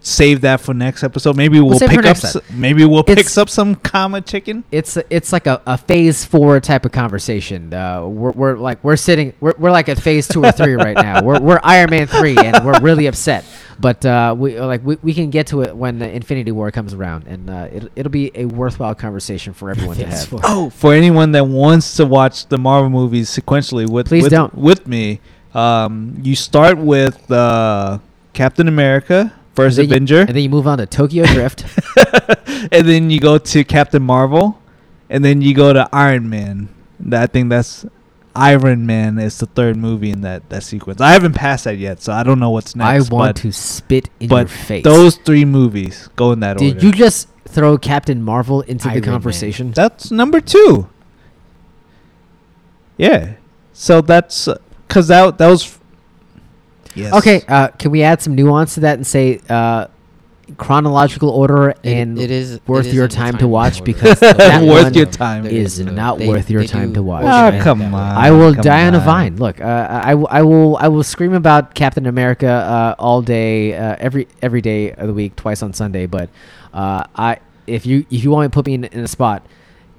save that for next episode. Maybe we'll, for pick up. s- Maybe we'll pick up some comma chicken. it's it's like a, a phase four type of conversation. Uh, we're, we're like we're sitting we're, we're like at phase two or three right now. We're we're Iron Man three and we're really upset. But uh, we like we, we can get to it when the Infinity War comes around, and uh, it, it'll be a worthwhile conversation for everyone to have. four. Oh, for anyone that wants to watch the Marvel movies sequentially with Please with, don't. with me, um, you start with uh, Captain America, First And then you- Avenger, and then you move on to Tokyo Drift. and then you go to Captain Marvel, and then you go to Iron Man. That- I think that's Iron Man is the third movie in that, that sequence. I haven't passed that yet, so I don't know what's next. I want but, to spit in but your face. those three movies go in that Did order. Did you just throw Captain Marvel into Iron the Man. conversation? That's number two. Yeah. So that's because that that was. Yes. Okay, uh, can we add some nuance to that and say uh, chronological order It- and it is worth it is your in the time to watch order. because That's that Worth one your time. is is no- not they- worth your time to watch. Ah, come on. I will die on a vine. Look, uh, I, w- I will I will scream about Captain America uh, all day, uh, every every day of the week, twice on Sunday. But uh, I if you if you want to put me in, in a spot,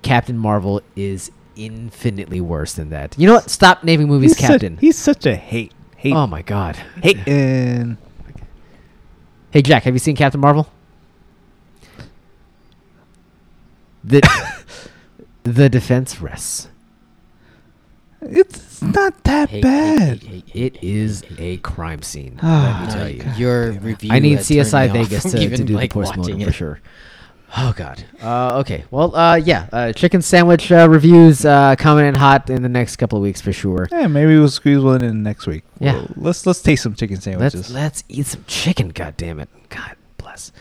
Captain Marvel is infinitely worse than that. You know what? Stop naming movies He's such- Captain. he's such a hate. Hate. oh my god. hate. And Hey Jack, have you seen Captain Marvel? The the defense rests. it's not that Hey, hey, bad. hey, hey, hey, It is a crime scene. Let me tell you. Your review. I need had turned CSI me off Vegas from to, to even, do like, the postmortem watching for it. sure. Oh God. Uh, okay. Well, uh, yeah. Uh, chicken sandwich uh, reviews uh, coming in hot in the next couple of weeks for sure. Yeah, maybe we'll squeeze one in next week. Yeah. Well, let's let's taste some chicken Let's sandwiches. let's eat some chicken. God damn it. God bless.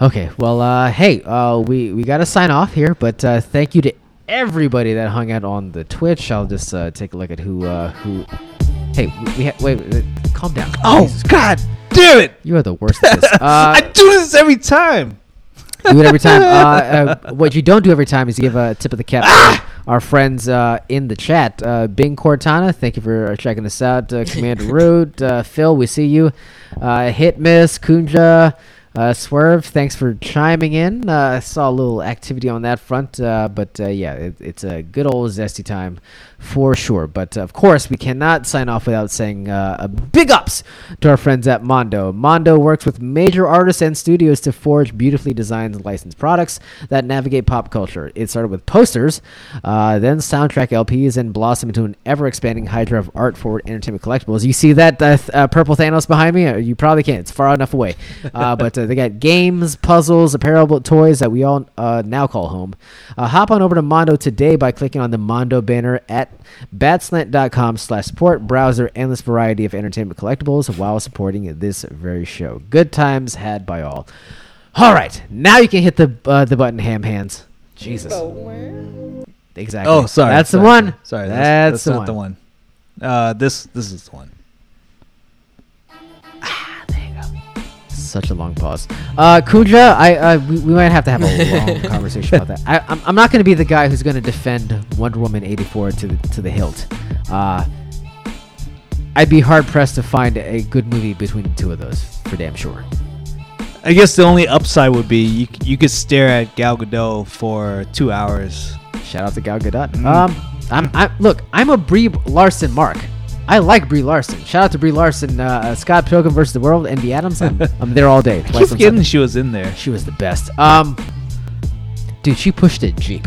Okay. Well, uh, hey, uh, we we got to sign off here, but uh, thank you to everybody that hung out on the Twitch. I'll just uh, take a look at who uh, who. Hey, we ha- wait, wait. Calm down. oh Jesus God, damn it! You are the worst at this. Uh, I do this every time. Do it every time. Uh, uh, what you don't do every time is give a tip of the cap to our friends uh, in the chat. Uh, Bing Cortana, thank you for checking us out. Uh, Commander Root, uh, Phil, we see you. Uh, Hit Miss, Kunja, uh, Swerve, thanks for chiming in. Uh, I saw a little activity on that front, uh, but uh, yeah, it, it's a good old zesty time for sure. But of course, we cannot sign off without saying uh, a big ups to our friends at Mondo. Mondo works with major artists and studios to forge beautifully designed and licensed products that navigate pop culture. It started with posters, uh, then soundtrack LPs, and blossomed into an ever-expanding hydra of art-forward entertainment collectibles. You see that uh, uh, purple Thanos behind me? You probably can't. It's far enough away. Uh, but uh, they got games, puzzles, apparel, toys that we all uh, now call home. Uh, hop on over to Mondo today by clicking on the Mondo banner at badslant.com slash support. Browse their endless variety of entertainment collectibles while supporting this very show. Good times had by all. All right, now you can hit the uh, the button, ham hands. Jesus. Exactly. Oh, sorry. That's the sorry, one. Sorry, that's, that's, that's the, not one. the one. Uh, this this is the one. Such a long pause. Uh, Kuja, I uh, we, we might have to have a long conversation about that. I, I'm, I'm not going to be the guy who's going to defend Wonder Woman 84 to the to the hilt. Uh, I'd be hard pressed to find a good movie between the two of those, for damn sure. I guess the only upside would be you you could stare at Gal Gadot for two hours. Shout out to Gal Gadot. Mm. Um, I'm, I look, I'm a Brie Larson mark. I like Brie Larson. Shout out to Brie Larson. Uh, Scott Pilgrim versus the World, Envy Adams. I'm, I'm there all day. I keep forgetting she was in there. She was the best. Um, dude, she pushed a jeep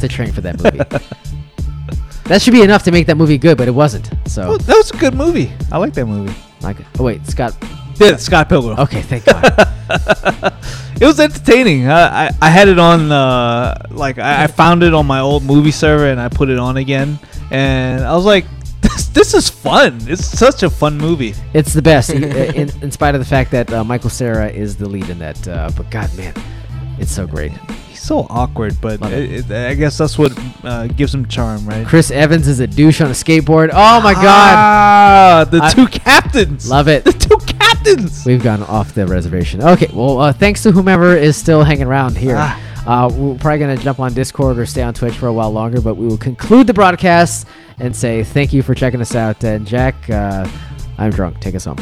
to train for that movie. that should be enough to make that movie good, but it wasn't. So, Oh, that was a good movie. I like that movie. like, oh wait, Scott. Yeah, Scott Pilgrim. Okay, thank God. It was entertaining. I, I, I had it on uh like I, I found it on my old movie server and I put it on again and I was like this this is fun. It's such a fun movie. it's the best, in, in, in spite of the fact that uh, Michael Cera is the lead in that. Uh, but God, man, it's so great. He's so awkward, but it. it, I guess that's what uh, gives him charm, right? Chris Evans is a douche on a skateboard. Oh my God, Ah, the I- two captains. love it. The two captains. We've gone off the reservation. Okay, well, uh, thanks to whomever is still hanging around here. Ah. Uh, we're probably going to jump on Discord or stay on Twitch for a while longer, but we will conclude the broadcast and say thank you for checking us out. And Jack, uh, I'm drunk. Take us home.